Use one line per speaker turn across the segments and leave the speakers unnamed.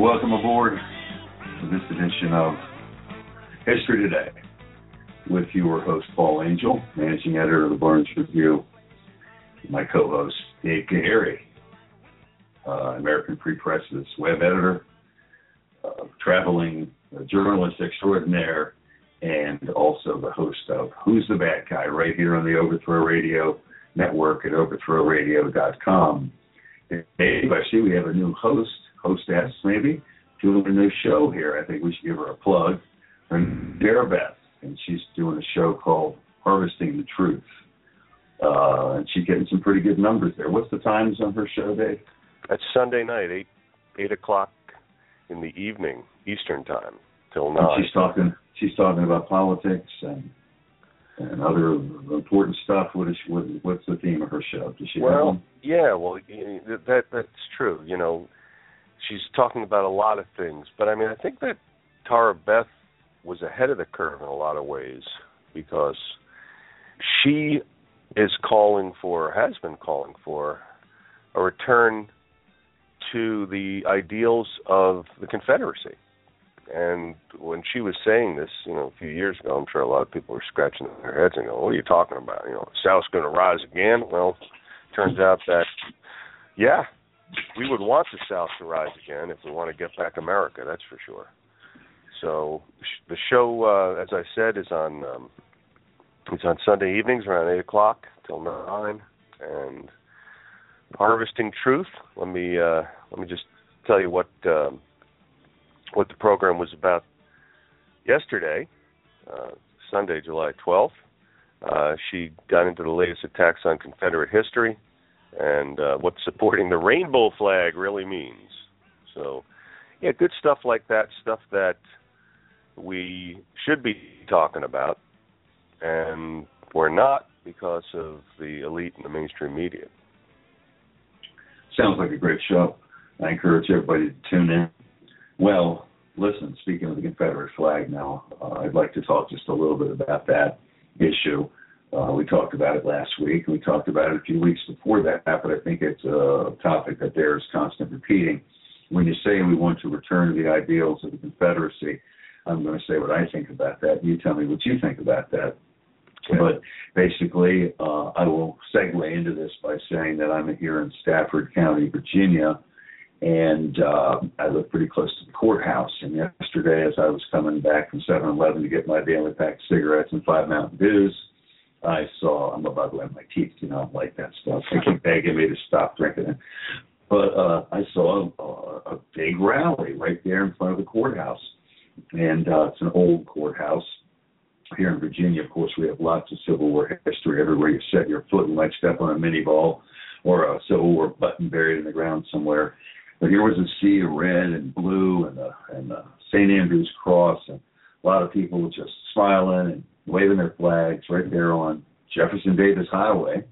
Welcome aboard to this edition of History Today with your host, Paul Angel, managing editor of the Barnes Review, my co host, Dave Gahary, uh, American Free Press's web editor, uh, traveling journalist extraordinaire, and also the host of Who's the Bad Guy right here on the Overthrow Radio network at overthrowradio.com. Dave, I see we have a new host, hostess maybe, doing a new show here. I think we should give her a plug. Her Tara Beth, and she's doing a show called Harvesting the Truth. Uh, and she's getting some pretty good numbers there. What's the times on her show, Dave?
That's Sunday night, eight eight o'clock in the evening Eastern time till
And
nine.
she's talking. She's talking about politics and and other important stuff. What is what, what's the theme of her show? Does she
well, yeah, well, that that's true. You know, she's talking about a lot of things, but I mean, I think that Tara Beth was ahead of the curve in a lot of ways because she is calling for, has been calling for, a return to the ideals of the Confederacy. And when she was saying this, you know, a few years ago, I'm sure a lot of people were scratching their heads and going, "What are you talking about? You know, South's going to rise again." Well, turns out that, yeah, we would want the South to rise again if we want to get back America. That's for sure. So the show, uh, as I said, is on um, it's on Sunday evenings around eight o'clock till nine, and harvesting truth. Let me uh, let me just tell you what um, what the program was about yesterday, uh, Sunday, July twelfth. Uh, she got into the latest attacks on Confederate history and uh, what supporting the rainbow flag really means. So, yeah, good stuff like that, stuff that we should be talking about, and we're not because of the elite and the mainstream media.
Sounds like a great show. I encourage everybody to tune in. Well, listen, speaking of the Confederate flag now, uh, I'd like to talk just a little bit about that issue. Uh, we talked about it last week, we talked about it a few weeks before that, but I think it's a topic that bears constant repeating. When you say we want to return to the ideals of the Confederacy, I'm going to say what I think about that. You tell me what you think about that. But basically, uh, I will segue into this by saying that I'm here in Stafford County, Virginia, and uh, I live pretty close to the courthouse. And yesterday, as I was coming back from 7-Eleven to get my daily pack of cigarettes and five Mountain Dews, I saw. I'm about to have my teeth. You know, like that stuff. They keep begging me to stop drinking it. But uh, I saw a, a big rally right there in front of the courthouse, and uh, it's an old courthouse here in Virginia, of course, we have lots of Civil War history. Everywhere you set your foot, you might step on a minié ball or a Civil War button buried in the ground somewhere. But here was a sea of red and blue and a, and a St. Andrew's cross, and a lot of people just smiling and waving their flags right there on Jefferson Davis Highway,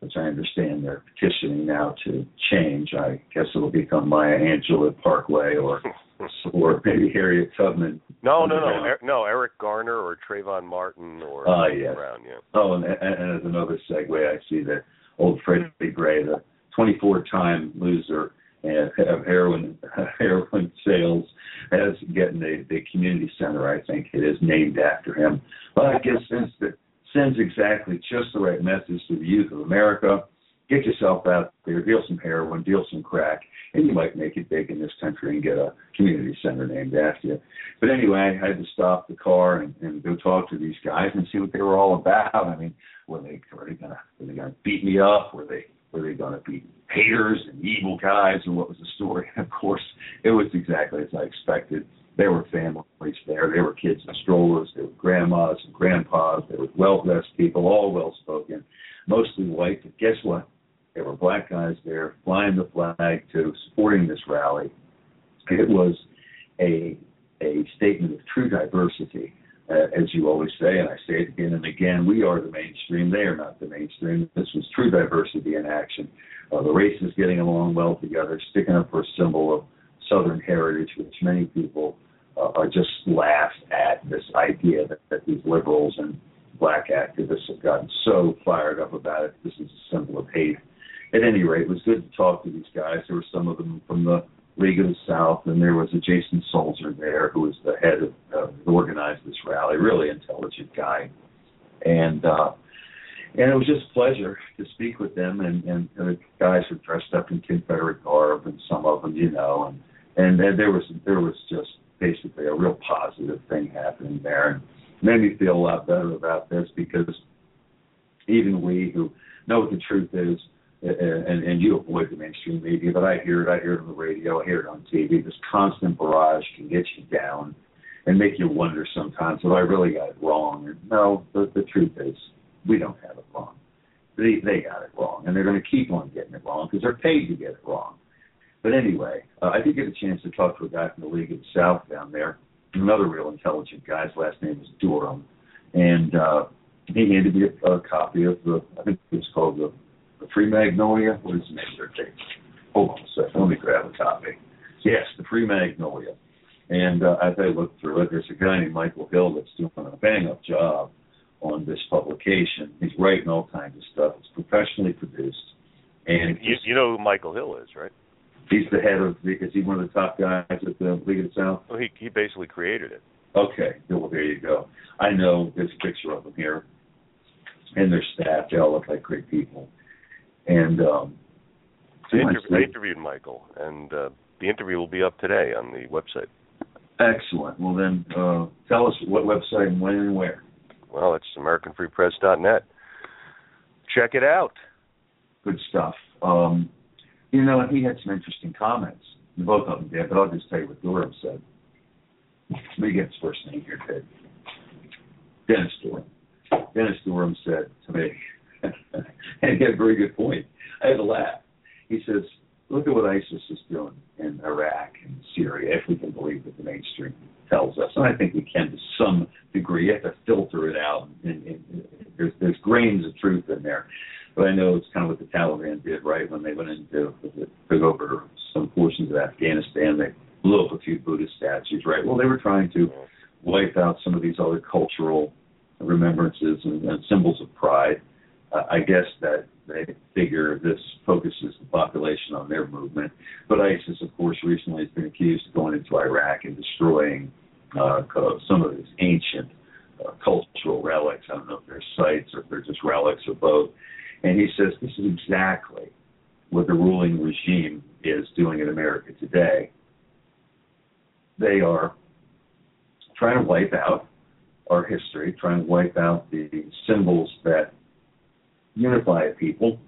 which I understand they're petitioning now to change. I guess it'll become Maya Angelou Parkway or or maybe Harriet Tubman.
No, no, no, Er- no. Eric Garner or Trayvon Martin or something
yes.
around, yeah.
Oh, and, and, and as another segue, I see that old Freddie Gray, the 24-time loser and of heroin heroin sales as getting the, the community center, I think it is named after him. But I guess since the sends exactly just the right message to the youth of America. Get yourself out there, deal some heroin, deal some crack, and you might make it big in this country and get a community center named after you. But anyway, I had to stop the car and, and go talk to these guys and see what they were all about. I mean, were they were gonna were they gonna beat me up? Were they were they gonna be haters and evil guys? And what was the story? And of course, it was exactly as I expected there were families there. There were kids in strollers. There were grandmas and grandpas. There were well-dressed people, all well-spoken, mostly white. But guess what? There were black guys there flying the flag too, supporting this rally. It was a a statement of true diversity, as you always say, and I say it again and again. We are the mainstream; they are not the mainstream. This was true diversity in action. Uh, the races getting along well together, sticking up for a symbol of Southern heritage, which many people uh, are just laughed at this idea that, that these liberals and black activists have gotten so fired up about it. This is a symbol of hate. At any rate, it was good to talk to these guys. There were some of them from the League of the South, and there was a Jason Sulzer there who was the head of uh, who organized this rally. Really intelligent guy, and uh, and it was just a pleasure to speak with them. And, and the guys were dressed up in Confederate garb, and some of them, you know, and and, and there was there was just basically a real positive thing happening there, and made me feel a lot better about this because even we who know what the truth is, and, and you avoid the mainstream media, but I hear it, I hear it on the radio, I hear it on TV. This constant barrage can get you down and make you wonder sometimes if I really got it wrong. And no, the, the truth is we don't have it wrong. They they got it wrong, and they're going to keep on getting it wrong because they're paid to get it wrong. But anyway, uh, I did get a chance to talk to a guy from the League of the South down there, another real intelligent guy. His last name is Durham, and uh, he handed me a, a copy of the, I think it was called the, the Free Magnolia. What is the name of their Hold on a second, let me grab a copy. Yes, the Free Magnolia. And uh, as I looked through it, there's a guy named Michael Hill that's doing a bang up job on this publication. He's writing all kinds of stuff. It's professionally produced. And
you, you know who Michael Hill is, right?
He's the head of the. Is he one of the top guys at the League of the South?
Well, he he basically created it.
Okay, well there you go. I know there's a picture of them here, and their staff. They all look like great people. And um,
I, interv- I interviewed Michael, and uh, the interview will be up today on the website.
Excellent. Well then, uh, tell us what website and when and where.
Well, it's AmericanFreePress.net. Check it out.
Good stuff. Um, you know, and he had some interesting comments. Both of them did, but I'll just tell you what Durham said. Let me get his first name here, Ted. Dennis Durham. Dennis Durham said to me, and he had a very good point. I had to laugh. He says, look at what ISIS is doing in Iraq and Syria, if we can believe what the mainstream tells us. And I think we can to some degree. You have to filter it out. And, and, and there's, there's grains of truth in there. But I know it's kind of what the Taliban did, right? When they went into took over some portions of Afghanistan, they blew up a few Buddhist statues, right? Well, they were trying to wipe out some of these other cultural remembrances and, and symbols of pride. I guess that they figure this focuses the population on their movement. But ISIS, of course, recently has been accused of going into Iraq and destroying uh, some of these ancient uh, cultural relics. I don't know if they're sites or if they're just relics or both. And he says this is exactly what the ruling regime is doing in America today. They are trying to wipe out our history, trying to wipe out the symbols that unify people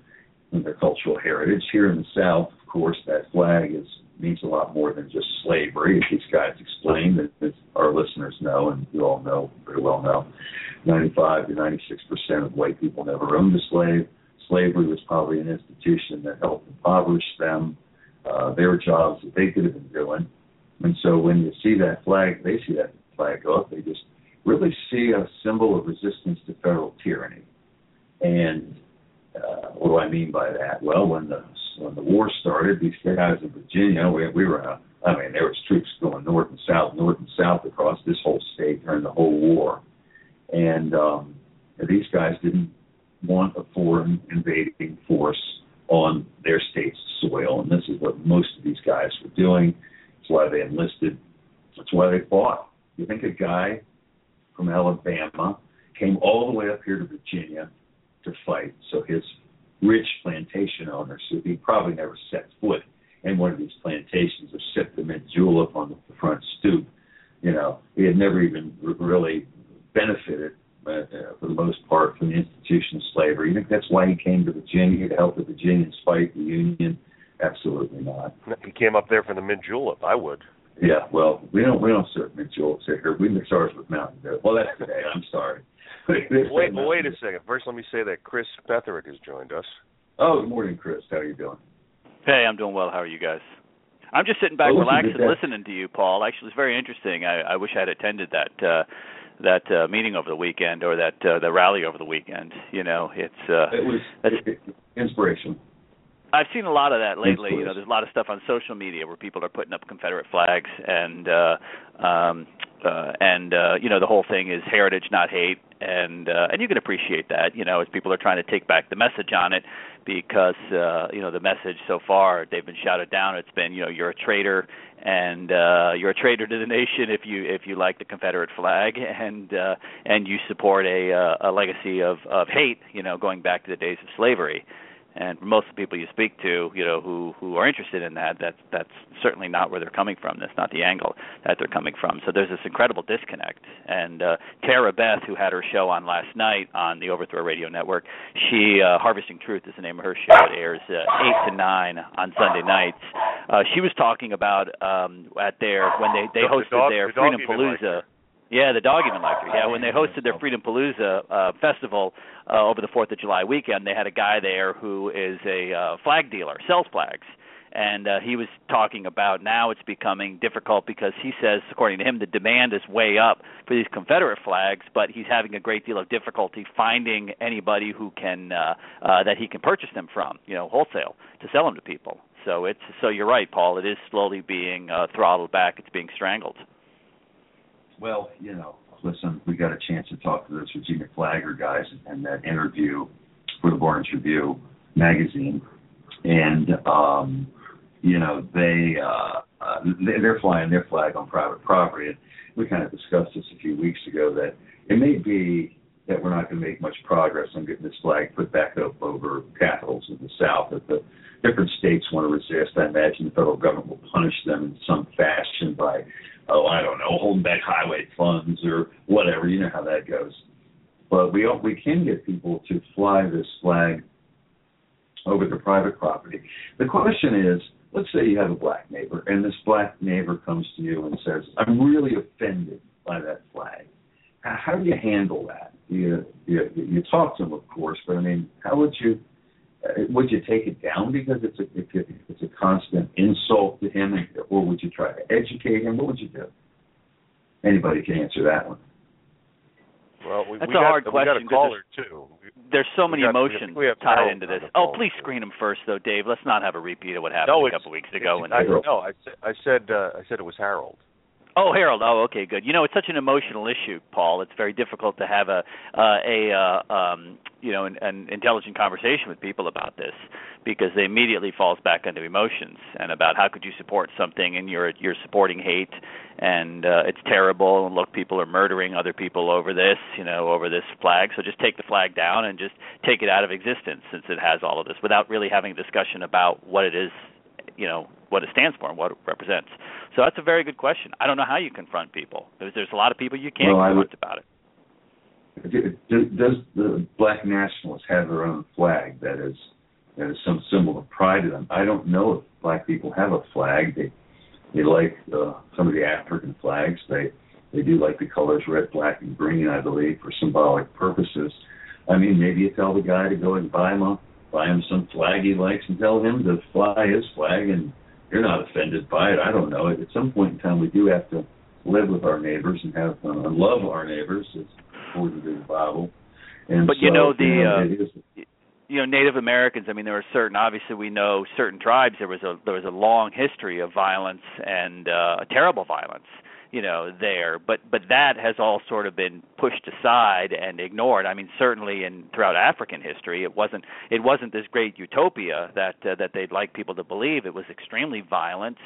and their cultural heritage. Here in the South, of course, that flag is means a lot more than just slavery, as these guys explained, as our listeners know, and you all know very well know. 95 to 96 percent of white people never owned a slave slavery was probably an institution that helped impoverish them. Uh, their jobs that they could have been doing. And so when you see that flag, they see that flag go up, they just really see a symbol of resistance to federal tyranny. And uh, what do I mean by that? Well, when the when the war started, these guys in Virginia, we, we were, uh, I mean, there was troops going north and south, north and south across this whole state during the whole war, and um, these guys didn't want a foreign invading force on their state's soil, and this is what most of these guys were doing. That's why they enlisted. That's why they fought. You think a guy from Alabama came all the way up here to Virginia to fight, so his rich plantation owners, who he probably never set foot in one of these plantations or sipped the mint julep on the front stoop. You know, he had never even really benefited uh, for the most part from the institution of slavery. You think that's why he came to Virginia to help the Virginians fight the Union? Absolutely not.
He came up there for the mint julep. I would.
Yeah, well, we don't we don't serve mint juleps here. We ours with Mountain Dew. Well, that's today. I'm sorry.
Wait, well, wait a second. First, let me say that Chris Petherick has joined us.
Oh, good morning, Chris. How are you doing?
Hey, I'm doing well. How are you guys? I'm just sitting back,
Well,
relaxed, and listening to you, Paul. Actually, it's very interesting. I, I wish I had attended that uh, that uh, meeting over the weekend or that uh, the rally over the weekend. You know, it's uh,
It was
That's-
it, it, inspiration.
I've seen a lot of that lately. You know, there's a lot of stuff on social media where people are putting up Confederate flags, and uh, um, uh, and uh, you know the whole thing is heritage, not hate, and uh, and you can appreciate that. You know, as people are trying to take back the message on it, because uh, you know the message so far they've been shouted down. It's been you know you're a traitor and uh, you're a traitor to the nation if you if you like the Confederate flag and uh, and you support a uh, a legacy of of hate. You know, going back to the days of slavery. And for most of the people you speak to, you know, who who are interested in that, that's that's certainly not where they're coming from. That's not the angle that they're coming from. So there's this incredible disconnect. And uh, Tara Beth, who had her show on last night on the Overthrow Radio Network, she uh, Harvesting Truth is the name of her show. It airs uh, eight to nine on Sunday nights. Uh, she was talking about um, at their when they they
The- the
hosted
dog-
their
the
Freedom Palooza. Yeah, the dog even liked her. Yeah, when they hosted their Freedom Palooza uh, festival uh, over the Fourth of July weekend, they had a guy there who is a uh, flag dealer, sells flags, and uh, he was talking about now it's becoming difficult because he says, according to him, the demand is way up for these Confederate flags, but he's having a great deal of difficulty finding anybody who can uh, uh, that he can purchase them from, you know, wholesale to sell them to people. So it's so you're right, Paul. It is slowly being uh, throttled back. It's being strangled.
Well, you know, listen, we got a chance to talk to those Virginia Flagger guys and that interview for the Barnes Review magazine, and um, you know they uh, uh, they- they're flying their flag on private property, and we kind of discussed this a few weeks ago that it may be that we're not going to make much progress on getting this flag put back up over capitals in the South. That the different states want to resist. I imagine the federal government will punish them in some fashion by, oh, I don't know, holding back highway funds or whatever. You know how that goes. But we we can get people to fly this flag over their private property. The question is, let's say you have a black neighbor, and this black neighbor comes to you and says, "I'm really offended by that flag." How, do you handle that? You, you you talk to them, of course, but I mean, how would you? Uh, would you take it down because it's a it's a constant insult to him, or would you try to educate him? What would you do? Anybody can answer that one.
Well, we,
That's
we
a
got,
hard
we
question,
got a
'cause
caller too.
There's so
We
many
got-
emotions
we have
tied into this. Oh, please screen him first, though, Dave. Let's not have a repeat of what happened
No,
a
it's-
couple weeks ago. And
I, no, I I said uh, I said it was Harold.
Oh, Harold. Oh, okay, good. You know, it's such an emotional issue, Paul. It's very difficult to have a uh, a uh, um, you know an, an intelligent conversation with people about this because they immediately falls back into emotions and about how could you support something and you're you're supporting hate and uh, it's terrible and look people are murdering other people over this you know over this flag so just take the flag down and just take it out of existence since it has all of this without really having a discussion about what it is you know what it stands for and what it represents so that's a very good question i don't know how you confront people there's there's a lot of people you can't
Well,
confront
would-
about it
Do- do- Does the black nationalists have their own flag that is that is some symbol of pride to them? I don't know if black people have a flag. They they like uh, some of the African flags. They they do like the colors red, black, and green. I believe for symbolic purposes. I mean, maybe you tell the guy to go and buy him a buy him some flag he likes and tell him to fly his flag, and you're not offended by it. I don't know. At some point in time, we do have to live with our neighbors and have uh, and love our neighbors. It's according to the Bible. And
But you know, the, uh,
it is,
you know Native Americans. I mean, there are certain. Obviously, we know certain tribes. There was a there was a long history of violence and uh, terrible violence, you know there. But but that has all sort of been pushed aside and ignored. I mean certainly in throughout african history it wasn't it wasn't this great utopia that uh, that they'd like people to believe. It was extremely violent.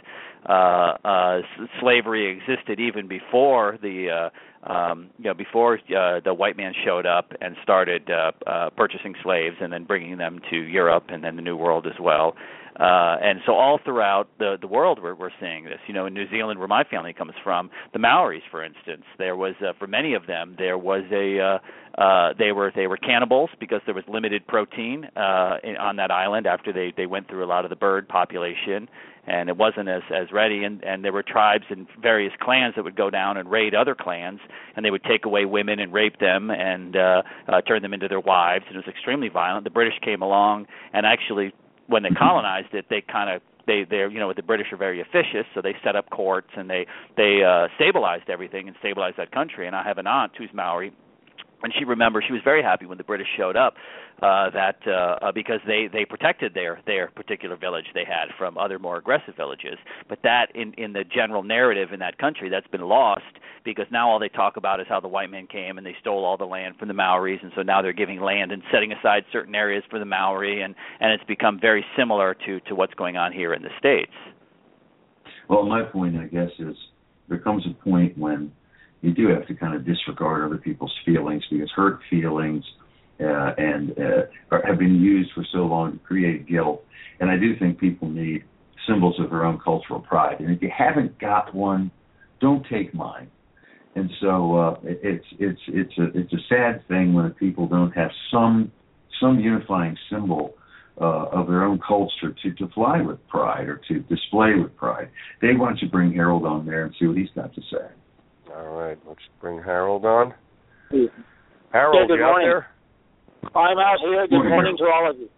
Uh uh slavery existed even before the uh um, you know, before uh, the white man showed up and started uh, uh, purchasing slaves and then bringing them to Europe and then the New World as well. Uh, and so all throughout the the world we're we're seeing this. You know, in New Zealand, where my family comes from, the Maoris, for instance, there was uh, for many of them there was a uh, uh, they were they were cannibals because there was limited protein uh, in, on that island after they they went through a lot of the bird population. And it wasn't as as ready. And and there were tribes and various clans that would go down and raid other clans. And they would take away women and rape them and uh, uh turn them into their wives. And it was extremely violent. The british came along and actually when they colonized it, they kind of they they're you know the British are very officious, so they set up courts and they they uh, stabilized everything and stabilized that country. And I have an aunt who's Maori, and she remembers she was very happy when the British showed up uh, that uh, uh, because they they protected their their particular village they had from other more aggressive villages. But that in in the general narrative in that country that's been lost because now all they talk about is how the white men came and they stole all the land from the Maoris, and so now they're giving land and setting aside certain areas for the Maori, and and it's become very similar to to what's going on here in the states.
Well, my point, I guess, is there comes a point when you do have to kind of disregard other people's feelings because hurt feelings uh, and uh, have been used for so long to create guilt. And I do think people need symbols of their own cultural pride. And if you haven't got one, don't take mine. And so uh, it's it's it's a it's a sad thing when people don't have some some unifying symbol uh, of their own culture to, to fly with pride or to display with pride. Why don't you bring Harold on there and see what he's got to say?
All right, let's bring Harold on.
Yeah,
Harold,
good
you out
morning.
there?
I'm out here. Good
Morning,
morning to all of you.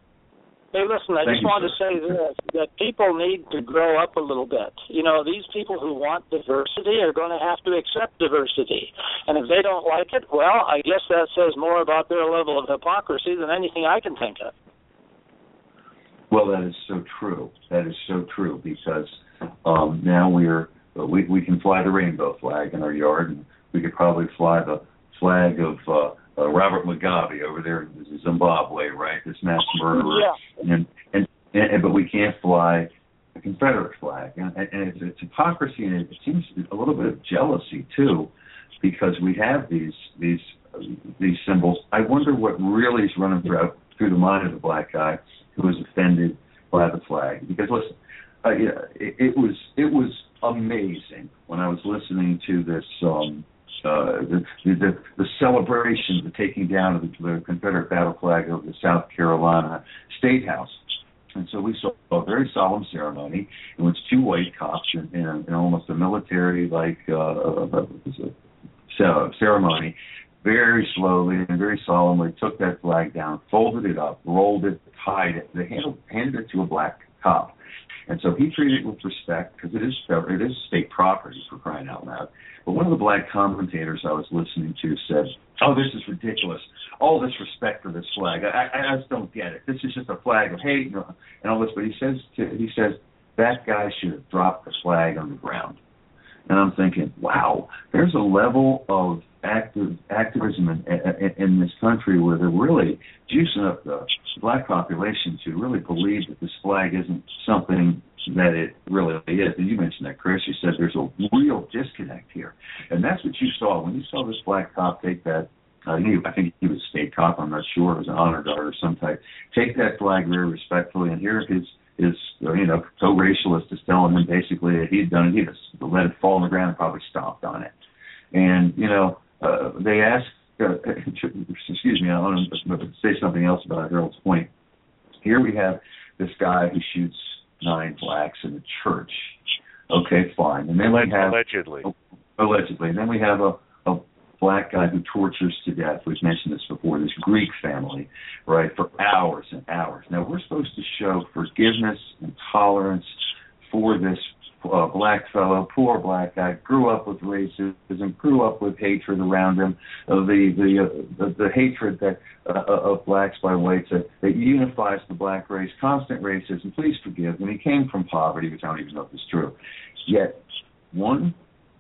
Hey, listen, I
Thank
just
you,
wanted to say this that people need to grow up a little bit. You know, these people who want diversity are going to have to accept diversity. And if they don't like it, well, I guess that says more about their level of hypocrisy than anything I can think of.
Well, that is so true. That is so true because um, now we're we we can fly the rainbow flag in our yard, and we could probably fly the flag of uh, uh, Robert Mugabe over there in Zimbabwe, right? This mass murderer,
Yeah.
and, and and but we can't fly the Confederate flag, and, and it's, it's hypocrisy, and it seems a little bit of jealousy too, because we have these these these symbols. I wonder what really is running through through the mind of the black guy who was offended by the flag. Because listen, uh, yeah, it, it was it was amazing when I was listening to this um, uh, the, the the celebration, the taking down of the, the Confederate battle flag of the South Carolina State House. And so we saw a very solemn ceremony in which two white cops in, in, in almost a military like uh, uh, uh, ceremony very slowly and very solemnly took that flag down, folded it up, rolled it, tied it. They handed, handed it to a black cop. And so he treated it with respect because it is it is state property for crying out loud. But one of the black commentators I was listening to said, "Oh, this is ridiculous! All this respect for this flag. I, I, just don't get it. This is just a flag of hate and all this." But he says to, he says that guy should have dropped the flag on the ground. And I'm thinking, wow, there's a level of active activism in, in, in this country where they're really juicing up the black population to really believe that this flag isn't something that it really is. And you mentioned that, Chris. You said there's a real disconnect here, and that's what you saw when you saw this black cop take that. Uh, he, I think he was a state cop. I'm not sure. It was an honor guard or some type. Take that flag very respectfully, and here his his you know co-racialist is telling him basically that he'd done it. He'd let it fall on the ground and probably stomped on it. And you know uh, they asked. Uh, excuse me, I want to say something else about Harold's point. Here we have this guy who shoots nine blacks in a church. Okay, fine. And then we have
allegedly.
allegedly. And then we have a, a black guy who tortures to death. We've mentioned this before. This Greek family, right, for hours and hours. Now we're supposed to show forgiveness and tolerance for this uh, black fellow, poor black guy, grew up with racism, grew up with hatred around him, uh, the the, uh, the the hatred that uh, of blacks by whites that, that unifies the black race, constant racism. Please forgive. And he came from poverty, which I don't even know if it's true. Yet one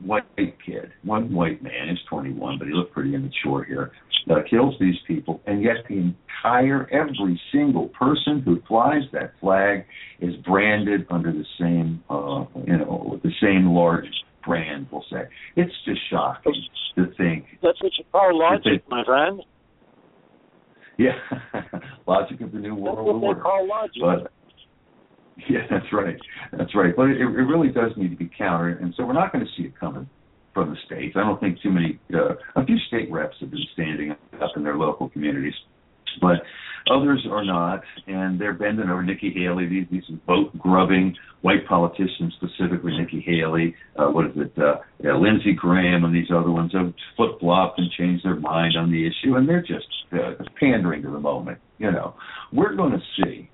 white kid, one white man, he's 21, but he looked pretty immature here, uh, kills these people, and yet the entire, every single person who flies that flag is branded under the same, uh, you know, with the same large brand, we'll say. It's just shocking to think.
That's what you call logic, my friend.
Yeah, logic of the new world order.
call logic.
But yeah, that's right. That's right. But it, it really does need to be countered, and so we're not going to see it coming from the states. I don't think too many. Uh, a few state reps have been standing up in their local communities, but others are not, and they're bending over Nikki Haley. These these vote grubbing white politicians, specifically Nikki Haley. Uh, what is it? Uh, yeah, Lindsey Graham and these other ones have flip flopped and changed their mind on the issue, and they're just uh, pandering to the moment. You know, we're going to see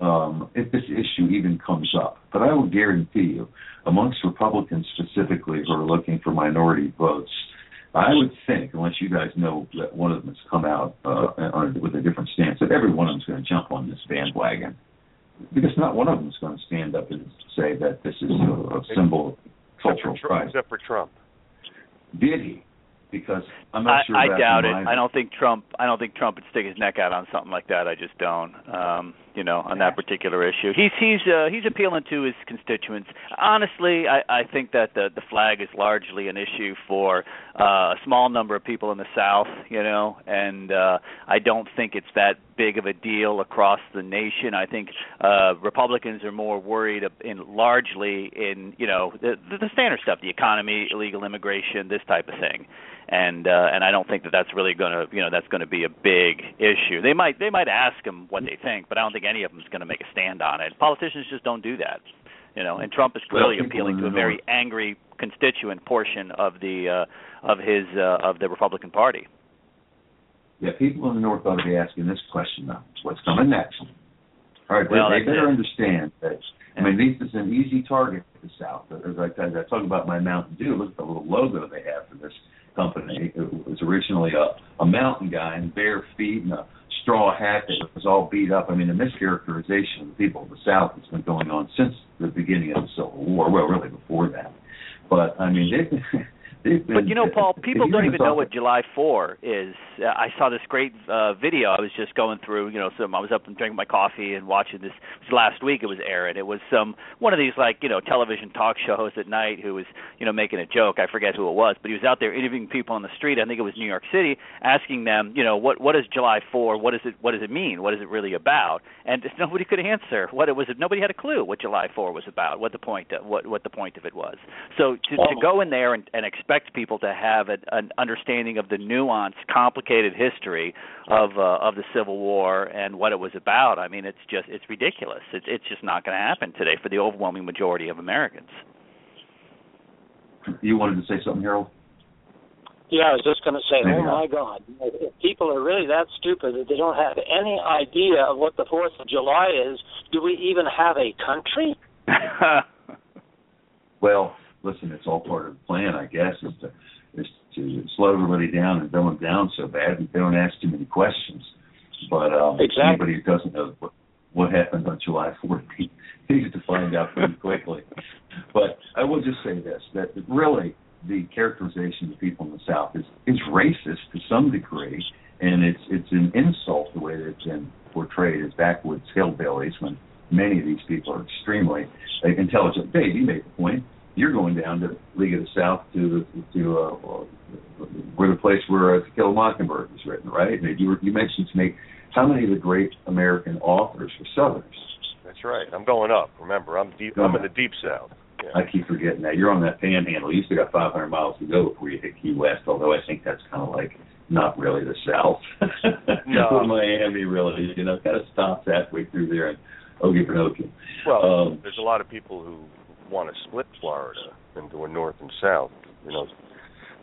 um, if this issue even comes up. But I will guarantee you, amongst Republicans specifically who are looking for minority votes, I would think, unless you guys know that one of them has come out uh, with a different stance, that every one of them is going to jump on this bandwagon. Because not one of them is going to stand up and say that this is a, a symbol of cultural
except for,
pride.
except for Trump.
Did he? Because I'm not
I,
sure.
I doubt it.
my-
I don't think Trump. I don't think Trump would stick his neck out on something like that. I just don't. Um, you know, on that particular issue, he's he's uh, he's appealing to his constituents. Honestly, I, I think that the the flag is largely an issue for uh, a small number of people in the South. You know, and uh, I don't think it's that big of a deal across the nation. I think uh, Republicans are more worried in largely in you know the the standard stuff, the economy, illegal immigration, this type of thing and uh, and I don't think that that's really going to you know that's going to be a big issue. They might they might ask them what they think, but I don't think any of them is going to make a stand on it. Politicians just don't do that, you know. And Trump is clearly appealing to a very angry constituent portion of the uh, of his uh, of the Republican Party.
Yeah, people in the North ought to be asking this question though: What's coming next? All right,
Well,
they, they better
it.
understand that. I mean, this is an easy target for the South. As I, as I talk about my Mountain Dew, look at the little logo they have for this company. It was originally a, a mountain guy in bare feet and a straw hat that was all beat up. I mean, the mischaracterization of the people of the South has been going on since the beginning of the Civil War. Well, really before that. But I mean.
But you know, Paul, people don't even know what July 4 is. Uh, I saw this great uh, video. I was just going through, you know, some. I was up and drinking my coffee and watching this. It was last week. It was aired. It was some one of these like you know television talk shows at night who was you know making a joke. I forget who it was, but he was out there interviewing people on the street. I think it was New York City, asking them, you know, what what is July 4? What does it what does it mean? What is it really about? And nobody could answer what it was. Nobody had a clue what July 4 was about. What the point what what the point of it was. So to, to go in there and, and expect people to have a, an understanding of the nuanced, complicated history of uh, of the Civil War and what it was about, I mean, it's just it's ridiculous. It's it's just not going to happen today for the overwhelming majority of Americans.
You wanted to say something, Harold?
Yeah, I was just going to say, oh my God, if people are really that stupid that they don't have any idea of what the Fourth of July is, do we even have a country?
Well, listen, it's all part of the plan, I guess, is to is to slow everybody down and dumb them down so bad that they don't ask too many questions. But um,
Exactly.
anybody who doesn't know what what happened on July 14th needs to find out pretty quickly. But I will just say this: that really the characterization of people in the South is is racist to some degree, and it's it's an insult the way that it's been portrayed as backwoods hillbillies when many of these people are extremely intelligent. Dave, you made the point. You're going down to League of the South to to uh, where the place where uh, To Kill a Mockingbird was written, right? And you were, you mentioned to me how many of the great American authors were Southerners.
That's right. I'm going up. Remember, I'm deep. I'm in the deep south. Yeah.
I keep forgetting that. You're on that panhandle. You still got 500 miles to go before you hit Key West, although I think that's kind of like not really the South.
No.
Miami, really. You know, kind of stops halfway through there in Okefenokee.
Well,
Um,
there's a lot of people who want to split Florida into a north and south. You know,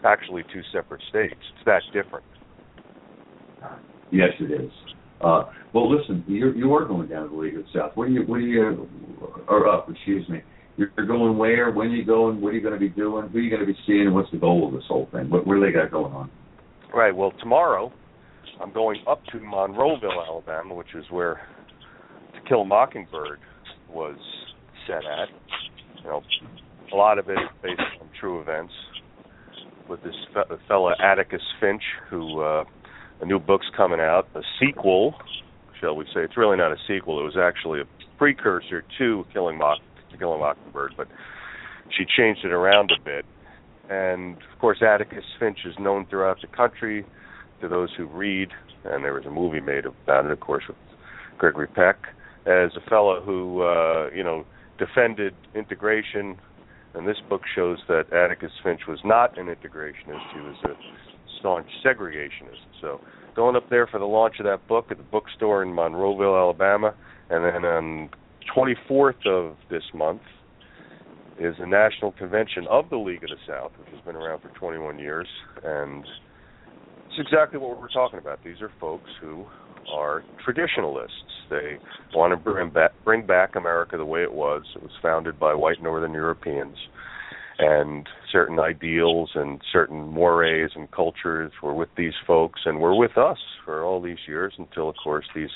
actually two separate states. It's that different.
Yes, it is. Uh, well, listen, you're, you are going down to the League of the South. What do you, what do you, or up, excuse me. You're going where? When are you going? What are you going to be doing? Who are you going to be seeing? What's the goal of this whole thing? What, what do they got going on?
Right. Well, tomorrow I'm going up to Monroeville, Alabama, which is where To Kill a Mockingbird was set at. You know, a lot of it is based on true events. With this fe- fellow Atticus Finch, who uh, a new book's coming out, a sequel, shall we say? It's really not a sequel. It was actually a precursor to Killing Mock, to Killing Mockingbird, but she changed it around a bit. And of course, Atticus Finch is known throughout the country to those who read, and there was a movie made about it, of course, with Gregory Peck, as a fellow who, uh, you know, defended integration. And this book shows that Atticus Finch was not an integrationist; he was a staunch segregationist. So, going up there for the launch of that book at the bookstore in Monroeville, Alabama, and then on 24th of this month is the national convention of the League of the South, which has been around for 21 years, and it's exactly what we're talking about. These are folks who are traditionalists. They want to bring back, bring back America the way it was. It was founded by white Northern Europeans, and certain ideals and certain mores and cultures were with these folks and were with us for all these years until, of course, these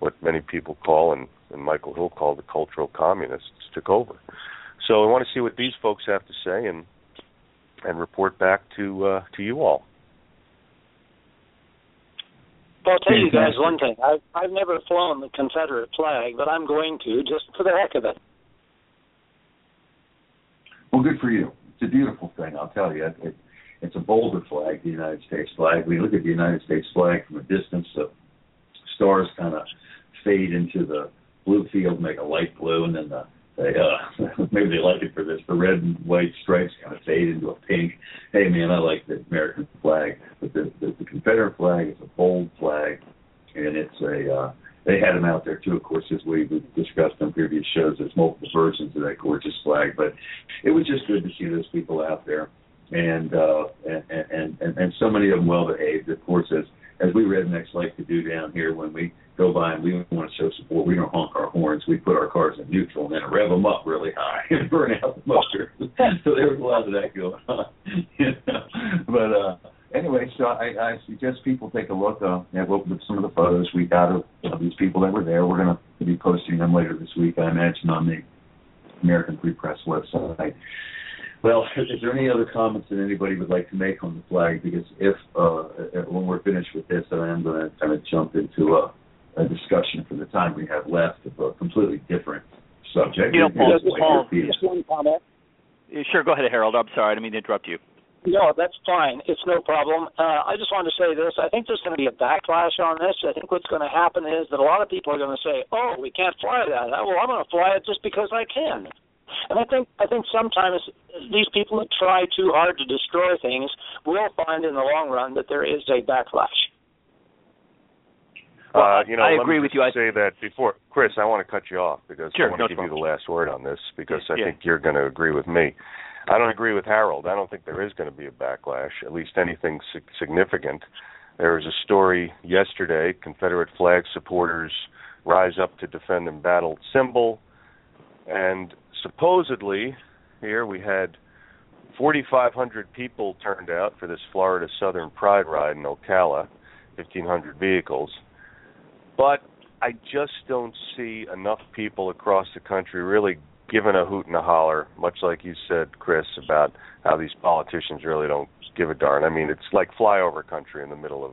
what many people call and, and Michael Hill called the cultural communists took over. So I want to see what these folks have to say and and report back to uh, to you all.
Well, I'll tell you guys one thing. I've I've never flown the Confederate flag, but I'm going to just for the heck of it.
Well, good for you. It's a beautiful thing, I'll tell you. It, it, it's a bolder flag, the United States flag. When you look at the United States flag from a distance, the stars kind of fade into the blue field, make a light blue, and then the they uh maybe they like it for this. The red and white stripes kind of fade into a pink. Hey man, I like the American flag, but the the, the Confederate flag is a bold flag, and it's a uh, they had them out there too. Of course, as we we discussed on previous shows, there's multiple versions of that gorgeous flag, but it was just good to see those people out there, and uh, and and and, and so many of them well behaved. Of course, as as we rednecks like to do down here when we go by and we want to show support, we don't honk our horns. We put our cars in neutral and then rev them up really high and burn out the motor. so there was a lot of that going on. But uh, anyway, so I, I suggest people take a look uh, at what some of the photos we got of, of these people that were there. We're going to be posting them later this week, I imagine, on the American Free Press website. Well, is there any other comments that anybody would like to make on the flag? Because if uh, when we're finished with this, I am going to kind of jump into a, a discussion for the time we have left of a completely different subject.
You know, Paul,
It's
Paul,
Just one comment.
Sure, go ahead, Harold. I'm sorry, I didn't mean to interrupt you.
No, that's fine. It's no problem. Uh, I just wanted to say this. I think there's going to be a backlash on this. I think what's going to happen is that a lot of people are going to say, "Oh, we can't fly that." Well, I'm going to fly it just because I can. And I think I think sometimes these people that try too hard to destroy things will find in the long run that there is a backlash.
Uh, you know,
I
let
agree with you. I-
say that before, Chris, I want to cut you off because
Sure,
I want
no
to give you the last word on this because I
Yeah.
think you're going to agree with me. I don't agree with Harold. I don't think there is going to be a backlash, at least anything significant. There was a story yesterday: Confederate flag supporters rise up to defend embattled symbol, and supposedly here we had 4,500 people turned out for this Florida Southern Pride ride in Ocala, 1,500 vehicles. But I just don't see enough people across the country really giving a hoot and a holler, much like you said, Chris, about how these politicians really don't give a darn. I mean, it's like flyover country in the middle of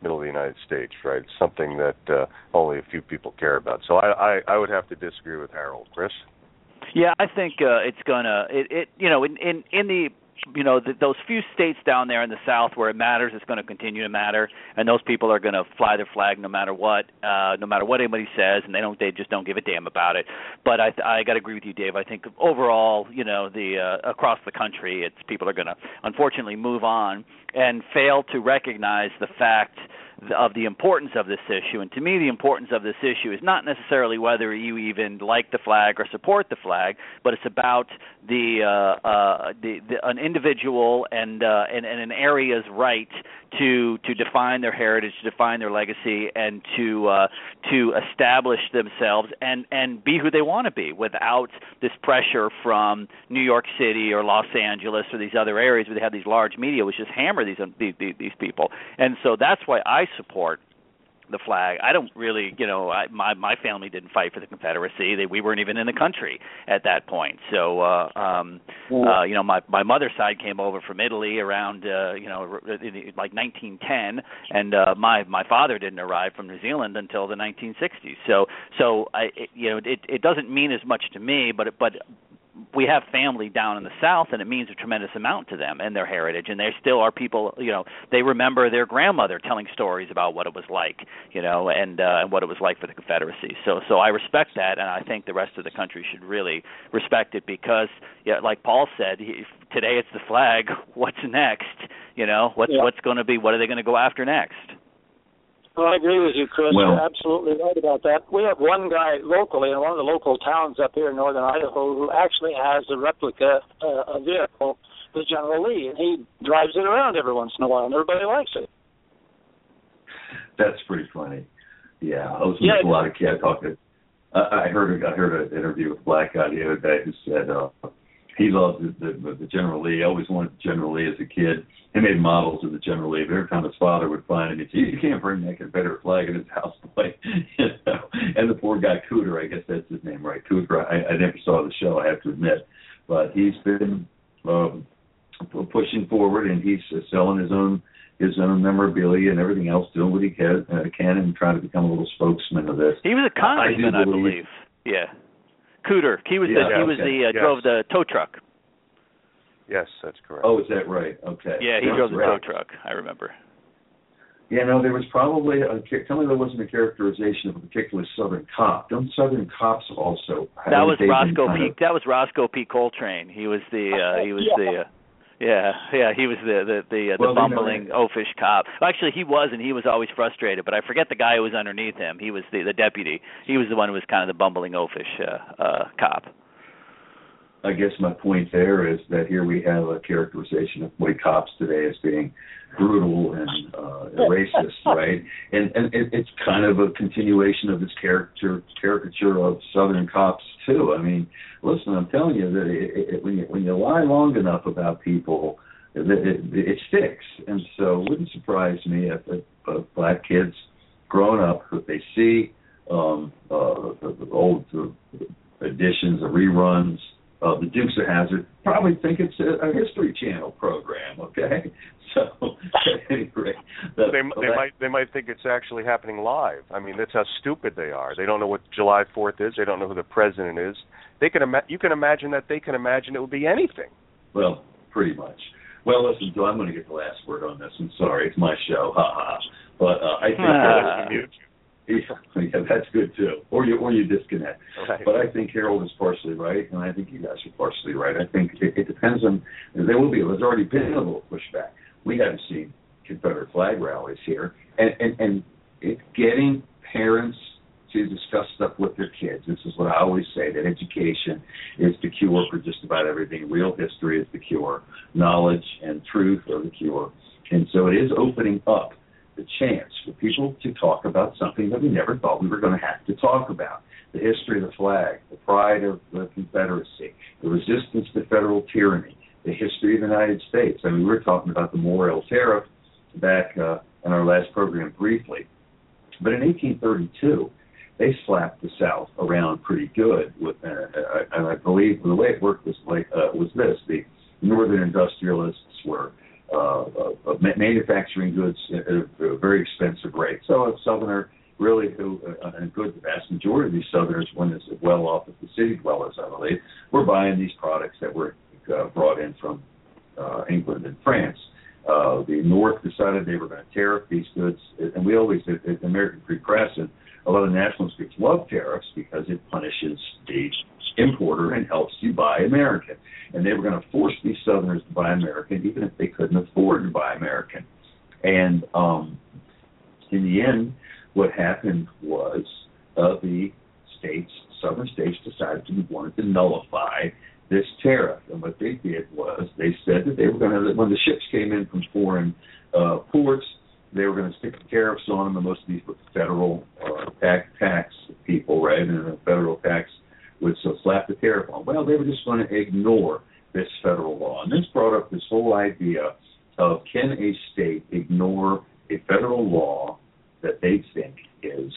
middle of the United States, right? It's something that uh, only a few people care about. So I, I I would have to disagree with Harold. Chris.
Yeah, I think uh, it's gonna it, it you know in in in the you know the, those few states down there in the south where it matters it's going to continue to matter and those people are going to fly their flag no matter what uh no matter what anybody says and they don't they just don't give a damn about it. But i i got to agree with you dave. I think overall you know the uh, across the country it's people are going to unfortunately move on and fail to recognize the fact of the importance of this issue. And to me, the importance of this issue is not necessarily whether you even like the flag or support the flag, but it's about the uh, uh, the, the an individual and, uh, and and an area's right to to define their heritage, to define their legacy, and to uh, to establish themselves and and be who they want to be without this pressure from New York City or Los Angeles or these other areas where they have these large media which just hammer these these these people. And so that's why I support the flag. I don't really, you know, I, my my family didn't fight for the Confederacy. They, we weren't even in the country at that point. So, uh, um, uh, you know, my my mother's side came over from Italy around, uh, you know, in, like 1910, and uh, my my father didn't arrive from New Zealand until the 1960s. So, so I, it, you know, it it doesn't mean as much to me, but but we have family down in the south and it means a tremendous amount to them and their heritage. And they still are people you know they remember their grandmother telling stories about what it was like you know and uh, and what it was like for the confederacy. So so i respect that and i think the rest of the country should really respect it because yeah like paul said he, today it's the flag what's next? You know what's
Yeah.
what's going to be what are they going to go after next
Well, I agree with you, Chris.
Well-
You're absolutely right about that. We have one guy locally in one of the local towns up here in northern Idaho who actually has a replica uh, a vehicle, the General Lee, and he drives it around every once in a while, and everybody likes it.
That's pretty funny. Yeah, I was
Yeah,
with a lot of kids talking. I I heard a, I heard an interview with a Black guy the other day who said uh, he loved the, the, the General Lee. He always wanted the General Lee as a kid. He made models of the General Lee, but every time his father would find him, he'd say, "You can't bring that Confederate flag in his house." boy." you know. And the poor guy Cooter, I guess that's his name, right? Cooter. I, I never saw the show, I have to admit, but he's been um, pu- pushing forward, and he's uh, selling his own his own memorabilia and everything else, doing what he can, uh, can and trying to become a little spokesman of this.
he was a congressman
I
i,
do believe-
believe yeah cooter he was
Yeah,
the he was the uh,
Yes.
drove the tow truck
Yes, that's correct.
Oh, is that right? Okay.
yeah he
That's
drove the tow truck i remember
Yeah, no, there was probably a, tell me there wasn't a characterization of a particular Southern cop. Don't Southern cops also?
That
haven't
was Roscoe P.
of-
That was Roscoe P. Coltrane. He was the uh he was
Yeah.
the uh, yeah, yeah, he was the the the, uh, the
Well, you know,
bumbling oafish cop. Actually, he was, and he was always frustrated. But I forget the guy who was underneath him. He was the the deputy. He was the one who was kind of the bumbling oafish uh, uh, cop.
I guess my point there is that here we have a characterization of white cops today as being brutal and uh, racist, right? And and it, it's kind of a continuation of this character caricature of Southern cops too. I mean, listen, I'm telling you that it, it, when you when you lie long enough about people, it, it, it sticks. And so, it wouldn't surprise me if, if, if black kids growing up, if they see um, uh, the, the old uh, editions, the reruns of the Dukes of Hazzard, probably think it's a, a History Channel program. Okay, so at any rate, the,
they they might they might think it's actually happening live. I mean, that's how stupid they are. They don't know what July 4th is. They don't know who the president is. They can ima- you can imagine that they can imagine it would be anything.
Well, pretty much. Well, listen, Joe, I'm going to get the last word on this. I'm sorry, it's my show, ha ha. But uh, I think
Ah.
Yeah, yeah, that's good too. Or you or you disconnect.
Right.
But I think Harold is partially right, and I think you guys are partially right. I think it, it depends on. There will be. There's already been a little pushback. We haven't seen Confederate flag rallies here, and and and it, getting parents to discuss stuff with their kids. This is what I always say: that education is the cure for just about everything. Real history is the cure. Knowledge and truth are the cure. And so it is opening up the chance for people to talk about something that we never thought we were going to have to talk about. The history of the flag, the pride of the Confederacy, the resistance to federal tyranny, the history of the United States. I mean, we were talking about the Morrill Tariff back uh, in our last program briefly. But in 1832, they slapped the South around pretty good. With, uh, uh, and I believe the way it worked was like uh, was this: the northern industrialists were uh, uh, ma- manufacturing goods at a, a very expensive rate. So a southerner really who uh, a good vast majority of these southerners, when as well off as the city dwellers, I believe, were buying these products that were uh, brought in from uh, England and France. Uh, the North decided they were going to tariff these goods, and we always, at the American Free Press, and a lot of nationalist groups love tariffs because it punishes the importer and helps you buy American. And they were going to force these Southerners to buy American, even if they couldn't afford to buy American. And um, in the end, what happened was uh, the states, southern states, decided to wanted to nullify this tariff. And what they did was they said that they were going to, when the ships came in from foreign uh, ports, they were going to stick tariffs on them, and most of these were federal uh, tax, people, right? And the federal tax would so slap the tariff on. Well, they were just going to ignore this federal law. And this brought up this whole idea of can a state ignore a federal law that they think is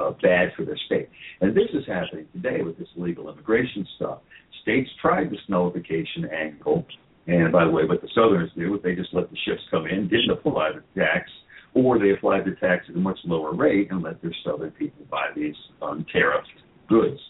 uh, bad for their state. And this is happening today with this illegal immigration stuff. States tried this nullification angle, and by the way, what the Southerners do is they just let the ships come in, didn't apply the tax, or they applied the tax at a much lower rate and let their Southern people buy these untariffed goods.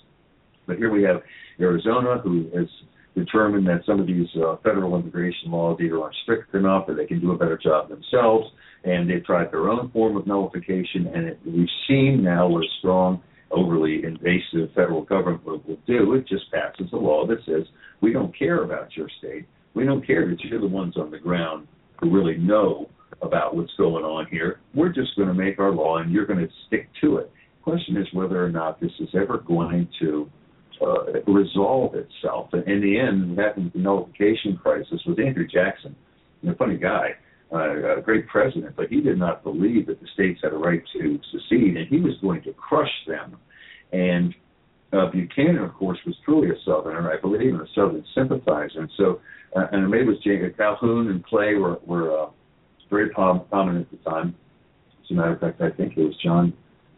But here we have Arizona, who has determined that some of these uh, federal immigration laws either aren't strict enough or they can do a better job themselves, and they've tried their own form of nullification. And it, we've seen now what a strong, overly invasive federal government will, will do. It just passes a law that says we don't care about your state. We don't care that you're the ones on the ground who really know about what's going on here. We're just going to make our law, and you're going to stick to it. Question is whether or not this is ever going to uh, resolve itself. And in the end, what the nullification crisis was Andrew Jackson, a funny guy, uh, a great president, but he did not believe that the states had a right to secede, and he was going to crush them. And uh, Buchanan, of course, was truly a Southerner, I believe, and a Southern sympathizer. And so, uh, and maybe it was James Calhoun and Clay were, were uh, very prominent at the time. As a matter of fact, I think it was John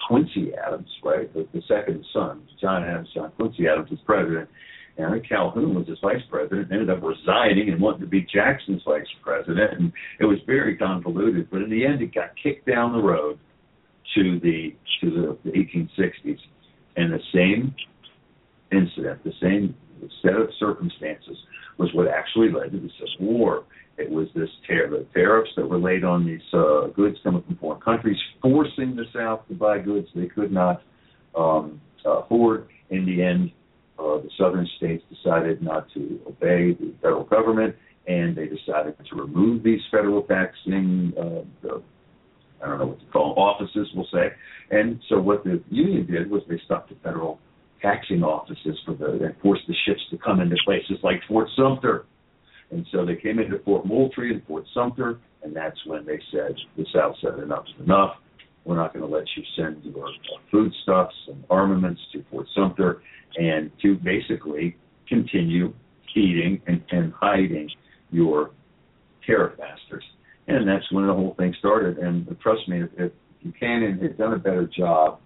Quincy Adams, right, the, the second son, John Adams, John Quincy Adams was president, and Calhoun was his vice president, ended up resigning and wanting to be Jackson's vice president, and it was very convoluted. But in the end, it got kicked down the road to the to the, the 1860s, and the same incident, the same set of circumstances, was what actually led to the Civil War. It was this tar- the tariffs that were laid on these uh, goods coming from foreign countries, forcing the South to buy goods they could not um, afford. In the end, uh, the southern states decided not to obey the federal government, and they decided to remove these federal taxing, uh, the, I don't know what to call them, offices, we'll say. And so what the union did was they stopped the federal taxing offices for the and forced the ships to come into places like Fort Sumter and so they came into Fort Moultrie and Fort Sumter, and that's when they said, the South said, enough's enough. We're not going to let you send your foodstuffs and armaments to Fort Sumter and to basically continue feeding and, and hiding your tariff masters. And that's when the whole thing started. And trust me, if, if Buchanan had done a better job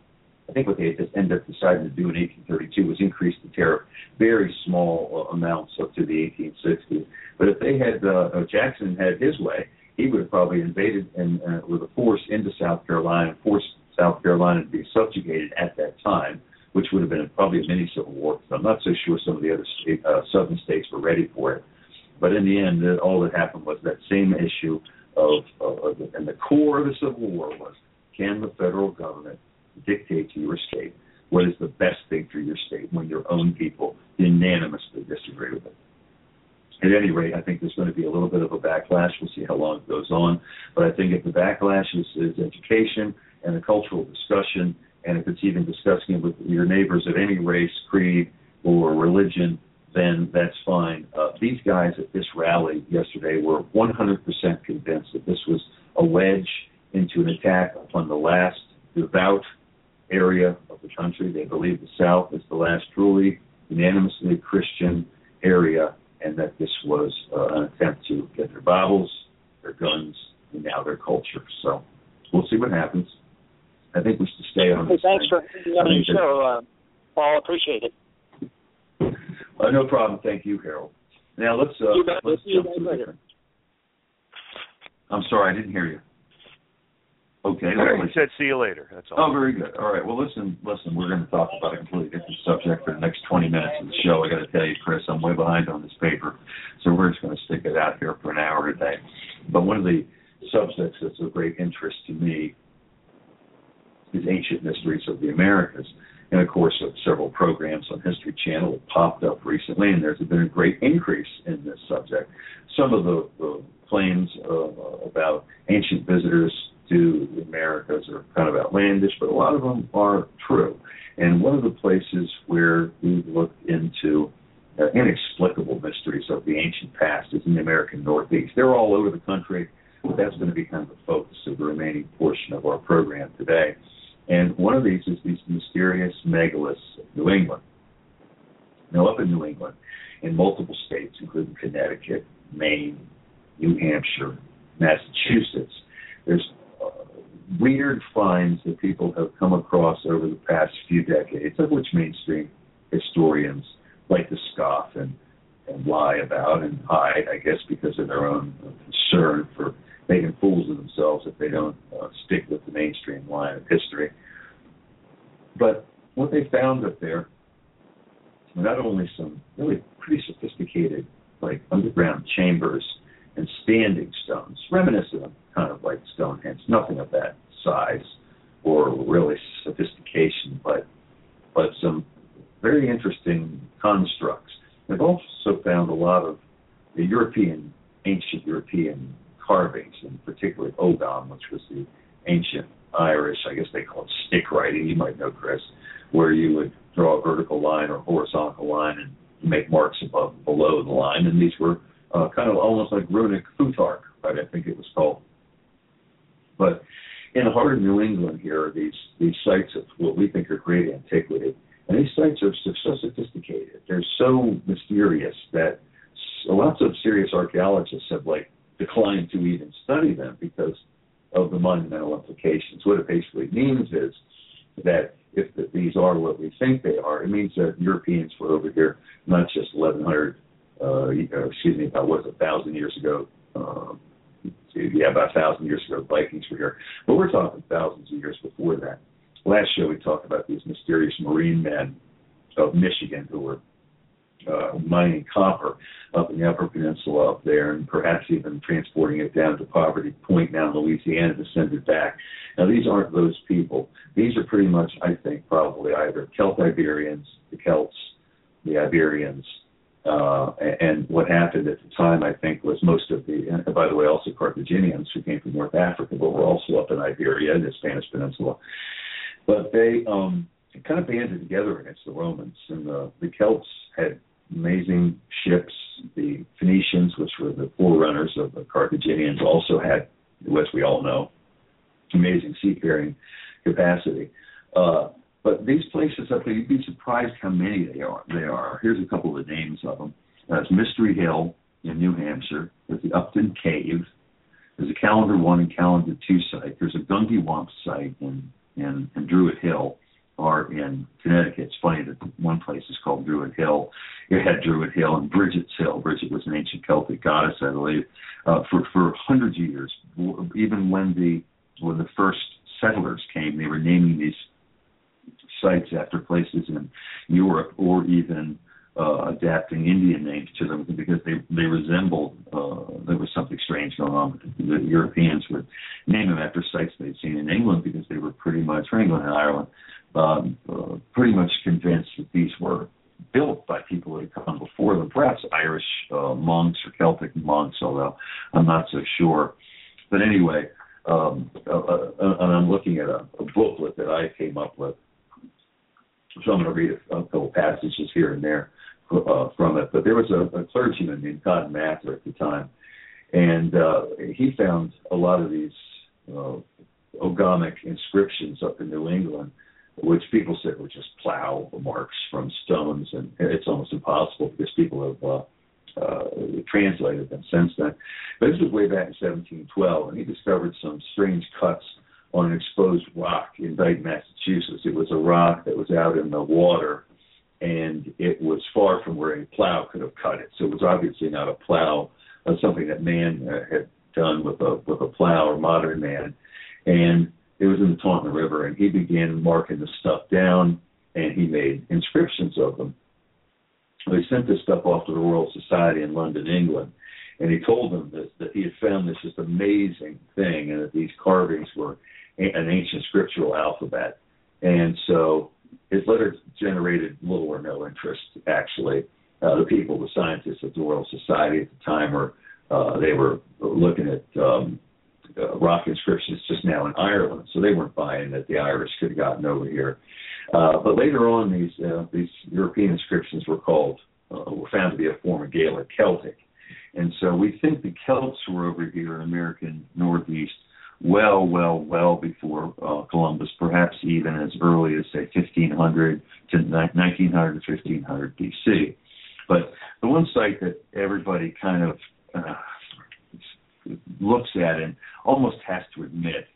I think what they just ended up deciding to do in 1832 was increase the tariff very small uh, amounts up to the 1860s. But if they had uh, Jackson had his way, he would have probably invaded and uh, with a force into South Carolina, forced South Carolina to be subjugated at that time, which would have been probably a mini civil war. So I'm not so sure some of the other state, uh, southern states were ready for it. But in the end, all that happened was that same issue of, of, of and the core of the Civil War was can the federal government dictate to your state what is the best thing for your state when your own people unanimously disagree with it. At any rate, I think there's going to be a little bit of a backlash. We'll see how long it goes on. But I think if the backlash is, is education and a cultural discussion, and if it's even discussing it with your neighbors of any race, creed, or religion, then that's fine. Uh, these guys at this rally yesterday were 100% convinced that this was a wedge into an attack upon the last devout area of the country. They believe the South is the last truly unanimously Christian area, and that this was uh, an attempt to get their Bibles, their guns, and now their culture. So we'll see what happens. I think we should stay on.
Hey, thanks
thing.
for on the show, uh, Paul. Appreciate it.
Uh, no problem. Thank you, Harold. Now let's uh, let's jump to
later.
I'm sorry, I didn't hear you. Okay.
He
let's-
said, "See you later." That's all.
Oh, very good. All right. Well, listen, listen. We're going to talk about a completely different subject for the next 20 minutes of the show. I got to tell you, Chris, I'm way behind on this paper, so we're just going to stick it out here for an hour today. But one of the subjects that's of great interest to me is ancient mysteries of the Americas. And of course, several programs on History Channel have popped up recently, and there's been a great increase in this subject. Some of the, the claims uh, about ancient visitors to the Americas are kind of outlandish, but a lot of them are true. And one of the places where we've looked into uh, inexplicable mysteries of the ancient past is in the American Northeast. They're all over the country, but that's going to be kind of the focus of the remaining portion of our program today. And one of these is these mysterious megaliths of New England. Now, up in New England, in multiple states, including Connecticut, Maine, New Hampshire, Massachusetts, there's weird finds that people have come across over the past few decades, of which mainstream historians like to scoff and, and lie about and hide, I guess, because of their own concern for making fools of themselves if they don't uh, stick with the mainstream line of history. But what they found up there were not only some really pretty sophisticated, like underground chambers and standing stones, reminiscent of kind of like Stonehenge, nothing of that size or really sophistication, but but some very interesting constructs. They've also found a lot of the European, ancient European carvings, and particularly Ogham, which was the ancient Irish, I guess they call it stick writing, you might know, Chris, where you would draw a vertical line or horizontal line and make marks above and below the line. And these were uh, kind of almost like runic futhark, right? I think it was called. But in the heart of New England here are these these sites of what we think are great antiquity. And these sites are so, so sophisticated. They're so mysterious that lots of serious archaeologists have like declined to even study them because of the monumental implications. What it basically means is that if the, these are what we think they are, it means that Europeans were over here not just 1100, uh, excuse me, about what a thousand years ago. Uh, yeah, about a thousand years ago, Vikings were here, but we're talking thousands of years before that. Last show we talked about these mysterious marine men of Michigan who were uh, mining copper up in the Upper Peninsula up there, and perhaps even transporting it down to Poverty Point now in Louisiana to send it back. Now, these aren't those people. These are pretty much, I think, probably either Celt-Iberians, the Celts, the Iberians, uh, and what happened at the time, I think, was most of the, and by the way, also Carthaginians who came from North Africa, but were also up in Iberia, the Spanish Peninsula. But they um, kind of banded together against the Romans, and the, the Celts had amazing ships. The Phoenicians, which were the forerunners of the Carthaginians, also had, as we all know, amazing seafaring capacity. Uh, but these places up there, you'd be surprised how many they are. They are. Here's a couple of the names of them. There's Mystery Hill in New Hampshire. There's the Upton Cave. There's a Calendar One and Calendar Two site. There's a Gungywamp site in, in in Druid Hill are in Connecticut. It's funny that one place is called Druid Hill. It had Druid Hill and Bridget's Hill. Bridget was an ancient Celtic goddess, I believe, uh, for for hundreds of years. Even when the when the first settlers came, they were naming these sites after places in Europe or even uh, adapting Indian names to them because they they resembled uh, there was something strange going on. The Europeans would name them after sites they'd seen in England because they were pretty much or England and Ireland um, uh, pretty much convinced that these were built by people who had come before them, perhaps Irish uh, monks or Celtic monks, although I'm not so sure. But anyway, um, uh, uh, and I'm looking at a, a booklet that I came up with. So I'm going to read a, a couple passages here and there uh, from it. But there was a, a clergyman named Cotton Mather at the time, and uh, he found a lot of these uh, Oghamic inscriptions up in New England which people said were just plow marks from stones, and it's almost impossible because people have uh, uh, translated them since then. But this was way back in 1712, and he discovered some strange cuts on an exposed rock in Dighton, Massachusetts. It was a rock that was out in the water, and it was far from where a plow could have cut it. So it was obviously not a plow, uh, something that man uh, had done with a with a plow or modern man. And it was in the Taunton River, and he began marking the stuff down, and he made inscriptions of them. They sent this stuff off to the Royal Society in London, England, and he told them that, that he had found this just amazing thing, and that these carvings were an ancient scriptural alphabet. And so his letter generated little or no interest, actually. Uh, the people, the scientists at the Royal Society at the time, were uh, they were looking at um, uh, rock inscriptions just now in Ireland, so they weren't buying that the Irish could have gotten over here. Uh, but later on, these uh, these European inscriptions were called uh, were found to be a form of Gaelic Celtic, and so we think the Celts were over here in American Northeast well, well, well before uh, Columbus, perhaps even as early as say 1500 to 1900 to 1500 BC. But the one site that everybody kind of uh, looks at and almost has to admit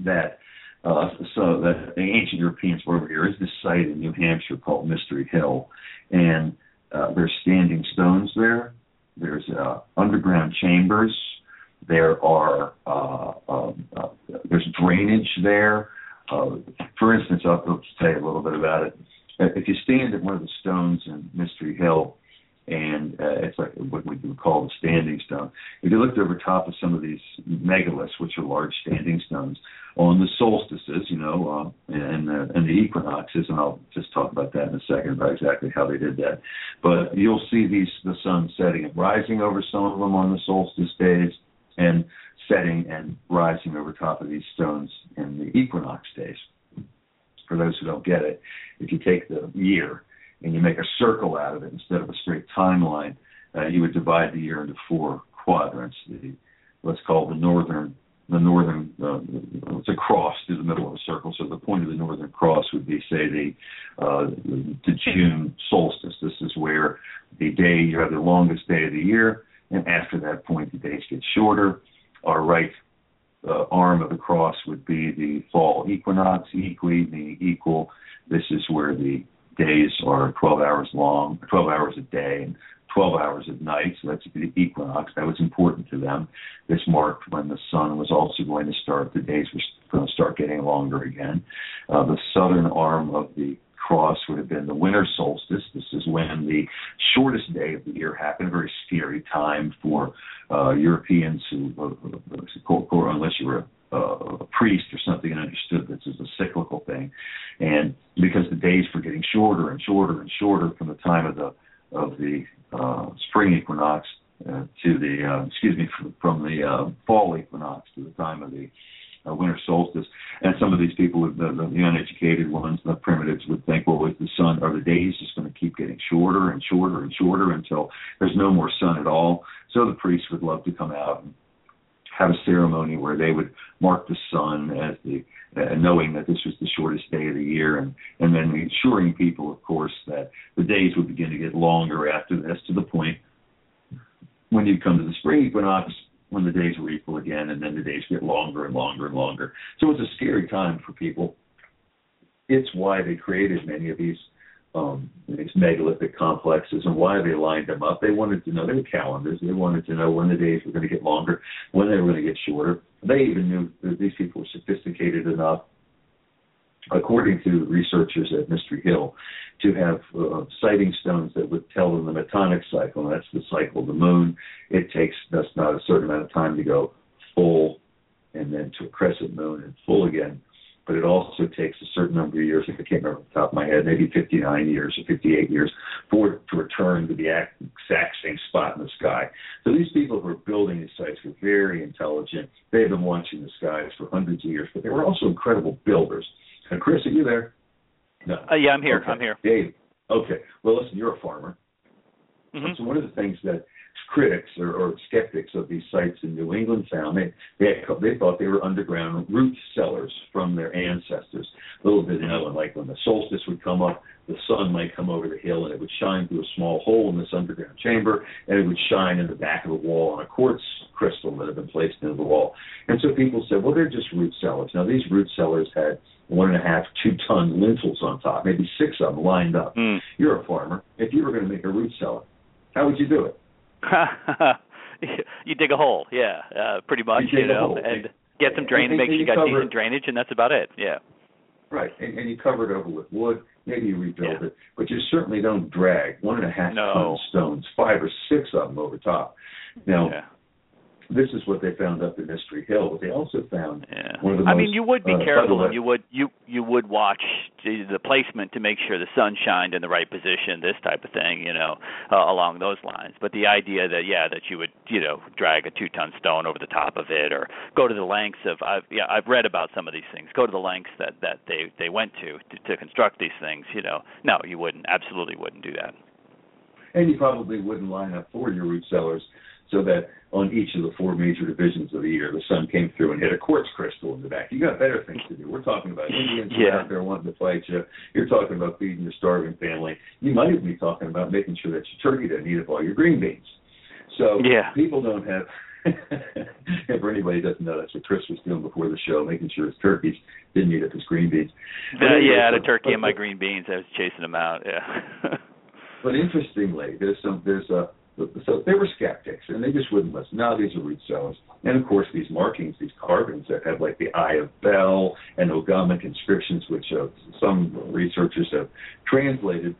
that uh, so that the ancient Europeans were over here is this site in New Hampshire called Mystery Hill, and uh, there's standing stones there. There's uh, underground chambers. There are uh, um, uh, there's drainage there. Uh, for instance, I'll, I'll tell you a little bit about it. Uh, If you stand at one of the stones in Mystery Hill, and uh, it's like what we would call the standing stone. If you looked over top of some of these megaliths, which are large standing stones, on the solstices, you know, uh, and the, and the equinoxes, and I'll just talk about that in a second about exactly how they did that. But you'll see these the sun setting and rising over some of them on the solstice days, and setting and rising over top of these stones in the equinox days. For those who don't get it, if you take the year and you make a circle out of it instead of a straight timeline, uh, you would divide the year into four quadrants. The, let's call the northern the northern uh, it's a cross through the middle of a circle. So the point of the northern cross would be say the uh, the June solstice. This is where the day you have the longest day of the year, and after that point the days get shorter. Our right uh, arm of the cross would be the fall equinox, equi, meaning equal. This is where the days are 12 hours long, 12 hours a day, and 12 hours at night. So that's the equinox. That was important to them. This marked when the sun was also going to start, the days were going to start getting longer again. Uh, the southern arm of the cross would have been the winter solstice. This is when the shortest day of the year happened, a very scary time for uh, Europeans who, uh, unless you were uh, a priest or something and understood this is a cyclical thing, and because the days were getting shorter and shorter and shorter from the time of the of the uh, spring equinox uh, to the uh, excuse me from, from the uh, fall equinox to the time of the uh, winter solstice. And some of these people, the, the, the uneducated ones, the primitives, would think, well, is the sun or the days just going to keep getting shorter and shorter and shorter until there's no more sun at all? So the priests would love to come out and have a ceremony where they would mark the sun as the uh, knowing that this was the shortest day of the year and and then assuring people of course that the days would begin to get longer after this to the point when you come to the spring equinox when the days were equal again and then the days get longer and longer and longer so it's a scary time for people it's why they created many of these um, these megalithic complexes and why they lined them up. They wanted to know their calendars. They wanted to know when the days were going to get longer, when they were going to get shorter. They even knew that these people were sophisticated enough, according to researchers at Mystery Hill, to have uh, sighting stones that would tell them the metonic cycle. And that's the cycle of the moon. It takes that's not a certain amount of time to go full and then to a crescent moon and full again but it also takes a certain number of years, I can't remember off the top of my head, maybe 59 years or 58 years, for it to return to the exact same spot in the sky. So these people who are building these sites were very intelligent. They had been watching the skies for hundreds of years, but they were also incredible builders. And Chris, are you there? No.
Uh, yeah, I'm here.
Okay.
I'm here.
Dave. Okay. Well, listen, you're a farmer.
Mm-hmm.
So one of the things that critics or, or skeptics of these sites in New England found they they had, they thought they were underground root cellars from their ancestors. A little bit, you know, and like when the solstice would come up, the sun might come over the hill and it would shine through a small hole in this underground chamber, and it would shine in the back of the wall on a quartz crystal that had been placed into the wall. And so people said, well, they're just root cellars. Now these root cellars had one and a half, two ton lintels on top, maybe six of them lined up.
Mm.
You're a farmer. If you were going to make a root cellar, how would you do it?
you dig a hole, yeah, uh, pretty much,
You
you, know, and
And-
get some drain,
and-
make sure you
you
got decent drainage, and that's about it. Yeah.
Right, and, and you cover it over with wood. Maybe you rebuild
Yeah.
it, but you certainly don't drag one and a half
No.
ton stones, five or six of them over top. Now,
yeah.
This is what they found up in Mystery Hill, but they also found
Yeah.
one of the
I
most,
mean, you would be
uh,
careful, and you would you you would watch the, the placement to make sure the sun shined in the right position, this type of thing, you know, uh, along those lines. But the idea that yeah, that you would you know drag a two ton stone over the top of it, or go to the lengths of I've yeah I've read about some of these things. Go to the lengths that that they they went to to, to construct these things. You know, no, you wouldn't. Absolutely wouldn't do that.
and you probably wouldn't line up for your root cellars so that on each of the four major divisions of the year, the sun came through and hit a quartz crystal in the back. You got better things to do. We're talking about Indians
Yeah.
out there wanting to fight you. You're talking about feeding your starving family. You might even be talking about making sure that your turkey doesn't eat up all your green beans. So
Yeah.
people don't have for anybody doesn't know, that's what Chris was doing before the show, making sure his turkeys didn't eat up his green beans.
But, uh, yeah, I had a turkey and my green beans. I was chasing them out. Yeah.
but interestingly, there's some there's a so they were skeptics and they just wouldn't listen. Now these are root cells, and of course these markings, these carvings that have like the Eye of Bel and Oghamic inscriptions, which uh, some researchers have translated.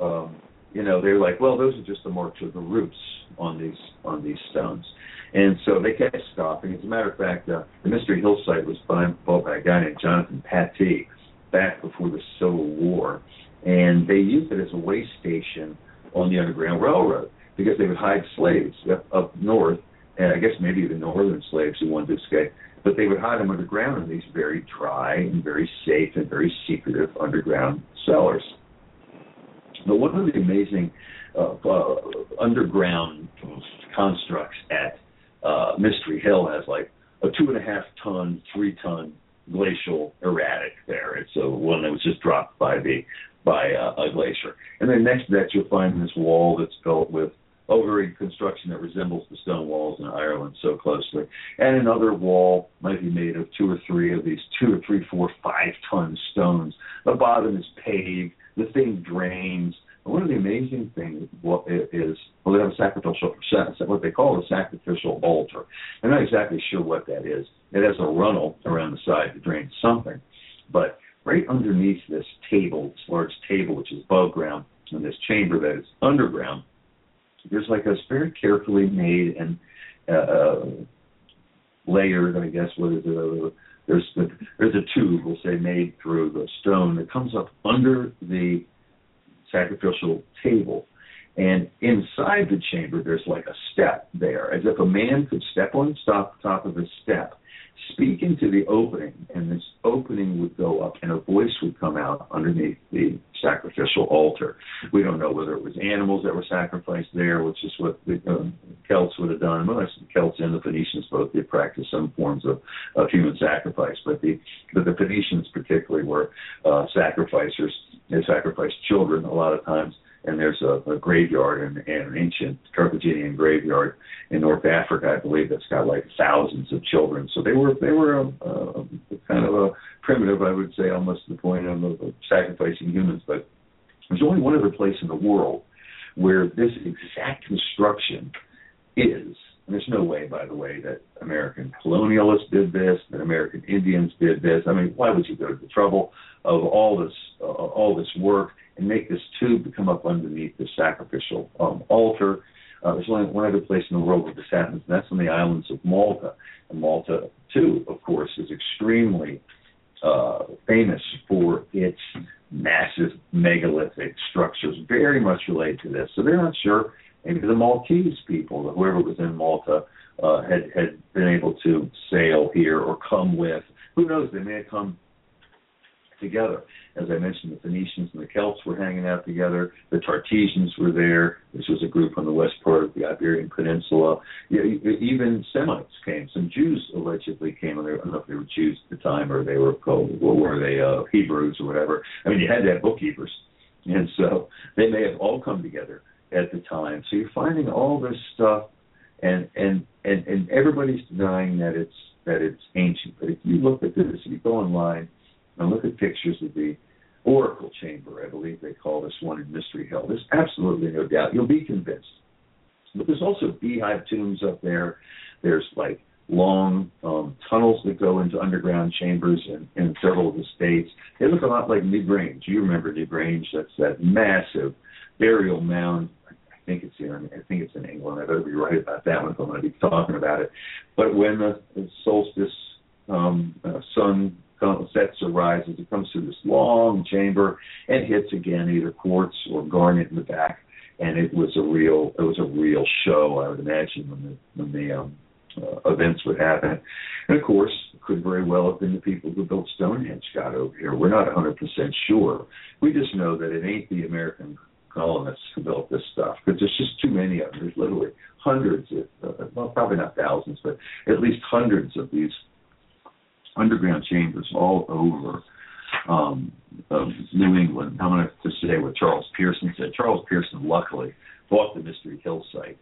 Um, you know, they're like, well, those are just the marks of the roots on these on these stones. And so they kept stopping. As a matter of fact, uh, the Mystery Hill site was bought by a guy named Jonathan Pattee back before the Civil War, and they used it as a way station on the Underground Railroad because they would hide slaves up, up north, and I guess maybe even northern slaves who wanted to escape. But they would hide them underground in these very dry and very safe and very secretive underground cellars. But one of the amazing uh, uh, underground constructs at uh, Mystery Hill has like a two and a half ton, three ton glacial erratic there. It's a one that was just dropped by the by uh, a glacier. And then next to that, you'll find this wall that's built with ovary construction that resembles the stone walls in Ireland so closely. And another wall might be made of two or three of these two or three, four, five ton stones. The bottom is paved. The thing drains. And one of the amazing things is, well, they have a sacrificial, what they call a sacrificial altar. I'm not exactly sure what that is. It has a runnel around the side to drain something. But right underneath this table, this large table which is above ground, in this chamber that is underground, there's like a very carefully made and uh, layered, I guess, what is it? Uh, there's the, there's a tube, we'll say, made through the stone that comes up under the sacrificial table. And inside the chamber, there's like a step there, as if a man could step on the top, top of the step speak into the opening, and this opening would go up, and a voice would come out underneath the sacrificial altar. We don't know whether it was animals that were sacrificed there, which is what the um, Celts would have done. Most the Celts and the Phoenicians both did practice some forms of, of human sacrifice, but the but the Phoenicians particularly were uh, sacrificers. They sacrificed children a lot of times and there's a, a graveyard and, and an ancient Carthaginian graveyard in North Africa, I believe, that's got like thousands of children. So they were they were a, a, kind of a primitive, I would say, almost to the point of, of sacrificing humans. But there's only one other place in the world where this exact construction is. There's no way, by the way, that American colonialists did this, that American Indians did this. I mean, why would you go to the trouble of all this uh, all this work and make this tube to come up underneath the sacrificial um, altar. Uh, there's only one other place in the world where this happens, and that's on the islands of Malta. And Malta, too, of course, is extremely uh, famous for its massive megalithic structures, very much related to this. So they're not sure. Maybe the Maltese people, whoever was in Malta, uh, had had been able to sail here or come with. Who knows? They may have come together. As I mentioned, the Phoenicians and the Celts were hanging out together. The Tartessians were there. This was a group on the west part of the Iberian Peninsula. Yeah, even Semites came. Some Jews allegedly came. I don't know if they were Jews at the time or they were called, what were they, uh, Hebrews or whatever. I mean, you had to have bookkeepers. And so they may have all come together at the time. So you're finding all this stuff and and and and everybody's denying that it's that it's ancient. But if you look at this, if you go online and look at pictures of the Oracle Chamber, I believe they call this one in Mystery Hill. There's absolutely no doubt. You'll be convinced. But there's also beehive tombs up there. There's like long um, tunnels that go into underground chambers in, in several of the states. They look a lot like Newgrange. You remember Newgrange? That's that massive burial mound. I think it's in I think it's in England. I better be right about that one if I'm going to be talking about it. But when the, the solstice um, uh, sun sets or rises. It comes through this long chamber and hits again either quartz or garnet in the back. And it was a real it was a real show, I would imagine, when the when the um, uh, events would happen. And of course, it could very well have been the people who built Stonehenge got over here. We're not 100% sure. We just know that it ain't the American colonists who built this stuff because there's just too many of them. There's literally hundreds, of, uh, well, probably not thousands, but at least hundreds of these underground chambers all over um, New England. I'm going to just say what Charles Pearson said. Charles Pearson luckily bought the Mystery Hill site,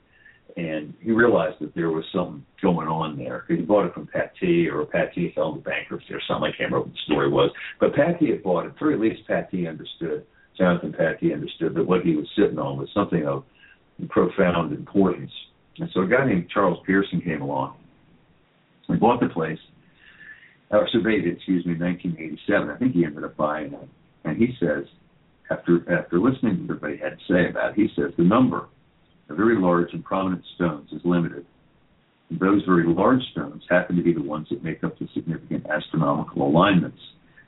and he realized that there was something going on there. He bought it from Pattee, or Pattee fell into bankruptcy or something. I can't remember what the story was. But Pattee had bought it, or at least Pattee understood, Jonathan Pattee understood that what he was sitting on was something of profound importance. And so a guy named Charles Pearson came along. He bought the place, or surveyed it, excuse me, in 1987. I think he ended up buying it. And he says, after after listening to what everybody had to say about it, he says the number of very large and prominent stones is limited. And those very large stones happen to be the ones that make up the significant astronomical alignments.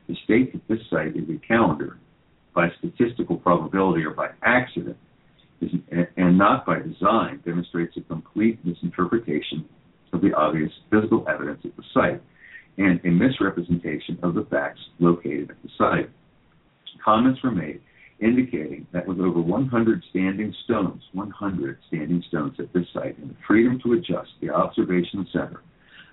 The state that this site is a calendar by statistical probability or by accident and not by design demonstrates a complete misinterpretation of the obvious physical evidence at the site and a misrepresentation of the facts located at the site. Comments were made indicating that with over 100 standing stones, 100 standing stones at this site, and the freedom to adjust the observation center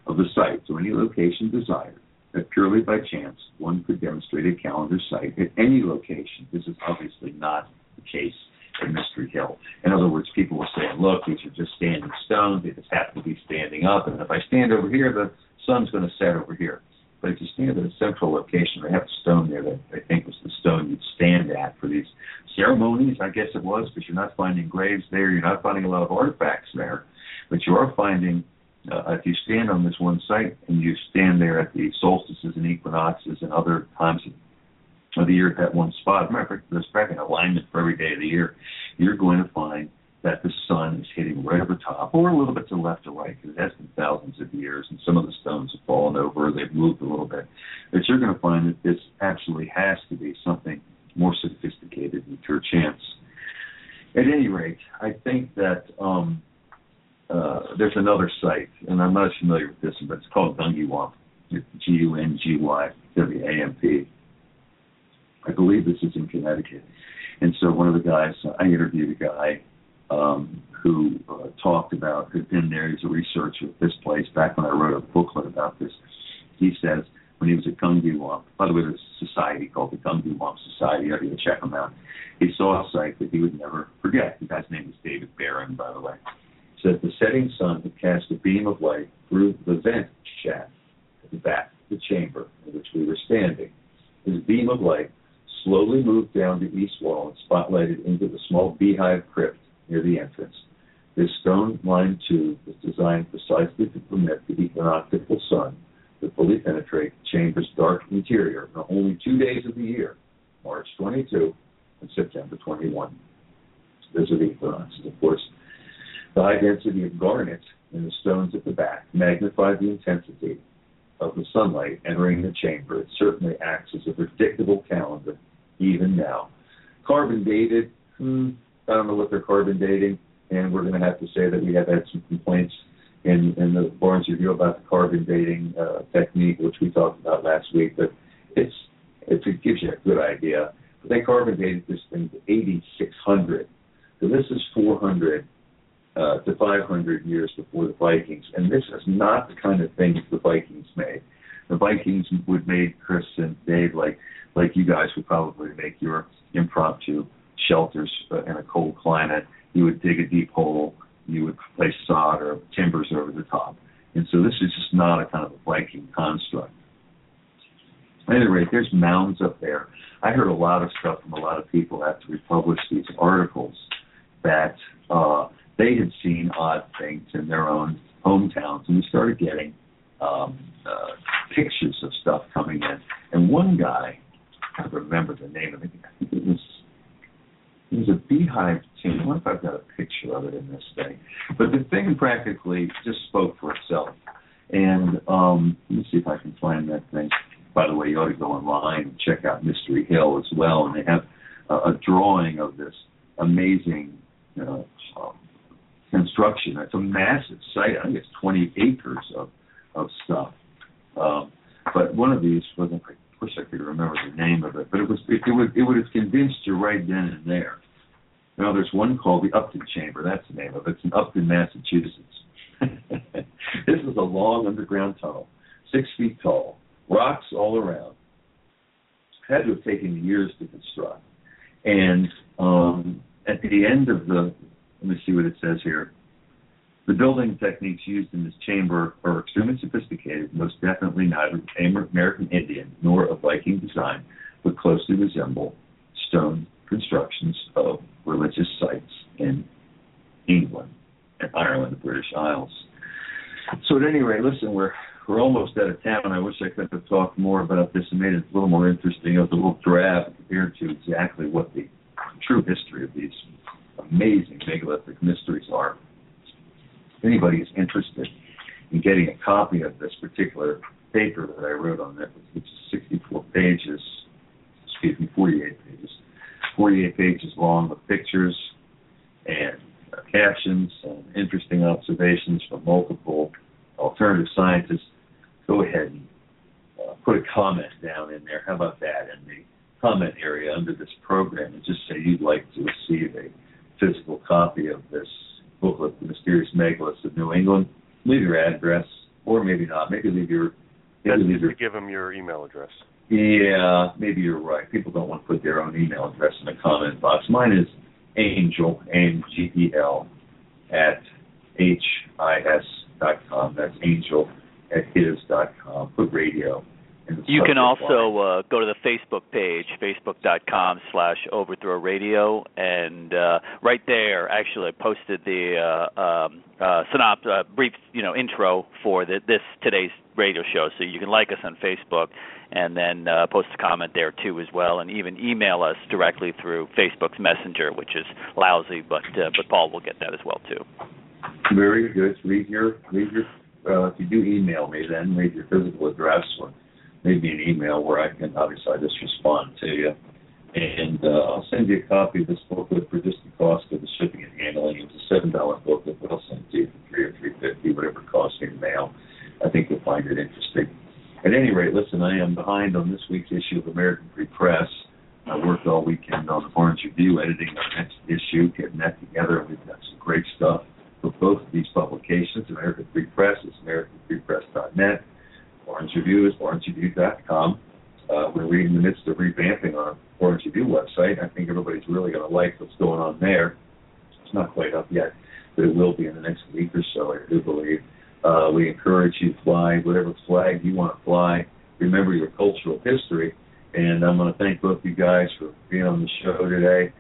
of the site to any location desired, that purely by chance one could demonstrate a calendar site at any location. This is obviously not the case at Mystery Hill. In other words, people were saying, look, these are just standing stones, they just happen to be standing up, and if I stand over here, the sun's going to set over here. But if you stand at a central location, they have a stone there that I think was the stone you'd stand at for these ceremonies, I guess it was, because you're not finding graves there, you're not finding a lot of artifacts there, but you are finding, uh, if you stand on this one site and you stand there at the solstices and equinoxes and other times of the year at that one spot, remember, there's probably an alignment for every day of the year, you're going to find that the sun is hitting right over top or a little bit to the left or right because it has been thousands of years and some of the stones have fallen over, they've moved a little bit. But you're going to find that this absolutely has to be something more sophisticated than pure chance. At any rate, I think that um, uh, there's another site, and I'm not as familiar with this one, but it's called Gungy G U N G Y W A M P. I believe this is in Connecticut. And so one of the guys, I interviewed a guy um, who uh, talked about, who'd been there, he's a researcher at this place, back when I wrote a booklet about this. He says, when he was at Gungywamp, by the way, there's a society called the Gungywamp Society, I you to check them out. He saw a site that he would never forget. The guy's name is David Barron, by the way. Said the setting sun had cast a beam of light through the vent shaft at the back of the chamber in which we were standing. His beam of light slowly moved down the east wall and spotlighted into the small beehive crypt near the entrance. This stone-lined tube was designed precisely to permit the equinoctial sun to fully penetrate the chamber's dark interior for only two days of the year, March 22 and September 21. Those are the equinoxes, of course. The high density of garnet in the stones at the back magnified the intensity of the sunlight entering the chamber. It certainly acts as a predictable calendar, even now. Carbon dated, hmm, I don't know what they're carbon dating, and we're going to have to say that we have had some complaints in, in the Barnes Review about the carbon dating uh, technique, which we talked about last week. But it's, it's it gives you a good idea. But they carbon dated this thing to 8,600. So this is 400 uh, to 500 years before the Vikings, and this is not the kind of things the Vikings made. The Vikings would make Chris and Dave like like you guys would probably make your impromptu shelters uh, in a cold climate. You would dig a deep hole. You would place sod or timbers over the top. And so this is just not a kind of a Viking construct. At any rate, there's mounds up there. I heard a lot of stuff from a lot of people after we published these articles that uh, they had seen odd things in their own hometowns, and we started getting um, uh, pictures of stuff coming in. And one guy, I can't remember the name of it. I think it was it was a beehive tomb. I wonder if I've got a picture of it in this thing. But the thing practically just spoke for itself. And um, let me see if I can find that thing. By the way, you ought to go online and check out Mystery Hill as well. And they have a, a drawing of this amazing uh, construction. It's a massive site. I think it's 20 acres of of stuff. Um, but one of these wasn't I wish I could remember the name of it, but it was it, it would it would have convinced you right then and there. Know, there's one called the Upton Chamber. That's the name of it. It's in Upton, Massachusetts. this is a long underground tunnel, six feet tall, rocks all around. Had to have taken years to construct. And um, at the end of the, let me see what it says here. The building techniques used in this chamber are extremely sophisticated, most definitely neither American Indian nor of Viking design, but closely resemble stone constructions of religious sites in England and Ireland, the British Isles. So at any rate, listen, we're we're almost out of town. I wish I could have talked more about this and made it a little more interesting. It was a little drab compared to exactly what the true history of these amazing megalithic mysteries are. If anybody is interested in getting a copy of this particular paper that I wrote on it, which is 64 pages, excuse me, 48 pages, 48 pages long with pictures and uh, captions and interesting observations from multiple alternative scientists, go ahead and uh, put a comment down in there. How about that in the comment area under this program and just say you'd like to receive a physical copy of this booklet, The Mysterious Megaliths of New England. Leave your address, or maybe not. Maybe leave your maybe leave your
give them your email address.
Yeah, maybe you're right. People don't want to put their own email address in the comment box. Mine is angel, A-N-G-E-L, at H-I-S dot com. That's angel at his dot com. Put radio.
You can also uh, go to the Facebook page, facebook.com slash Overthrow Radio, and uh, right there, actually, I posted the uh, um, uh, synop, uh, brief, you know, intro for the, this today's radio show. So you can like us on Facebook, and then uh, post a comment there too as well, and even email us directly through Facebook's Messenger, which is lousy, but uh, but Paul will get that as well too.
Very good. Read your read your uh, if you do email me, then read your physical address or me an email where I can obviously I just respond to you, and uh, I'll send you a copy of this booklet for just the cost of the shipping and handling. It's a seven dollar booklet, but I'll send it to you for three or three fifty, whatever it costs in mail. I think you'll find it interesting. At any rate, listen, I am behind on this week's issue of American Free Press. I worked all weekend on the Barnes Review, editing our next issue, getting that together. We've got some great stuff for both of these publications. American Free Press is AmericanFreePress.net. Barnes Review is BarnesReview.com. Uh, we're in the midst of revamping our Barnes Review website. I think everybody's really going to like what's going on there. It's not quite up yet, but it will be in the next week or so, I do believe. Uh, we encourage you to fly whatever flag you want to fly. Remember your cultural history. And I'm going to thank both you guys for being on the show today.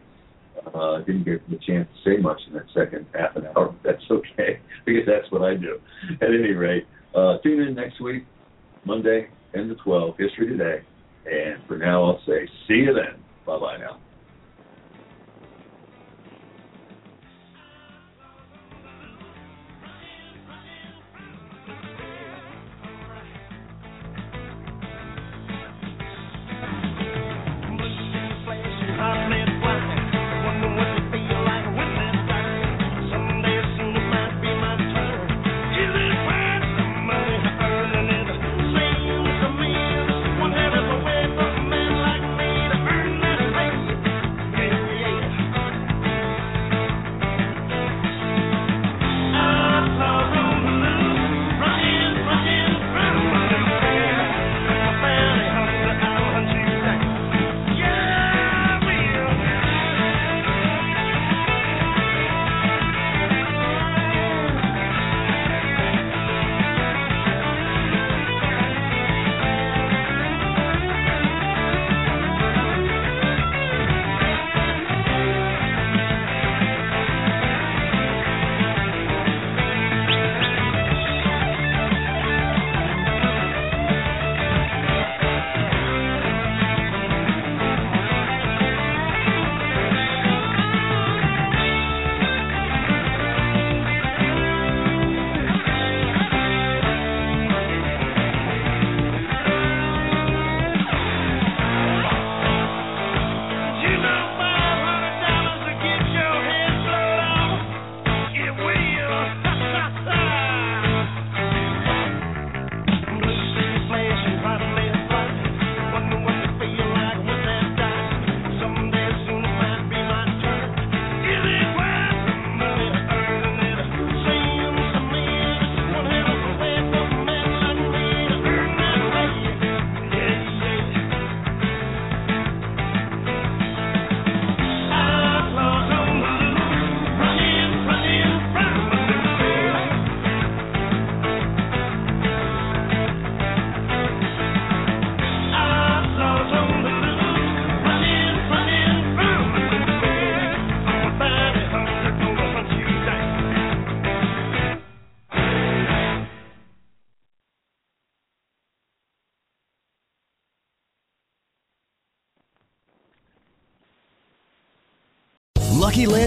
Uh, didn't get the chance to say much in that second half an hour, but that's okay because that's what I do. At any rate, uh, tune in next week, Monday, 10 to 12, History Today. And for now, I'll say see you then. Bye bye now.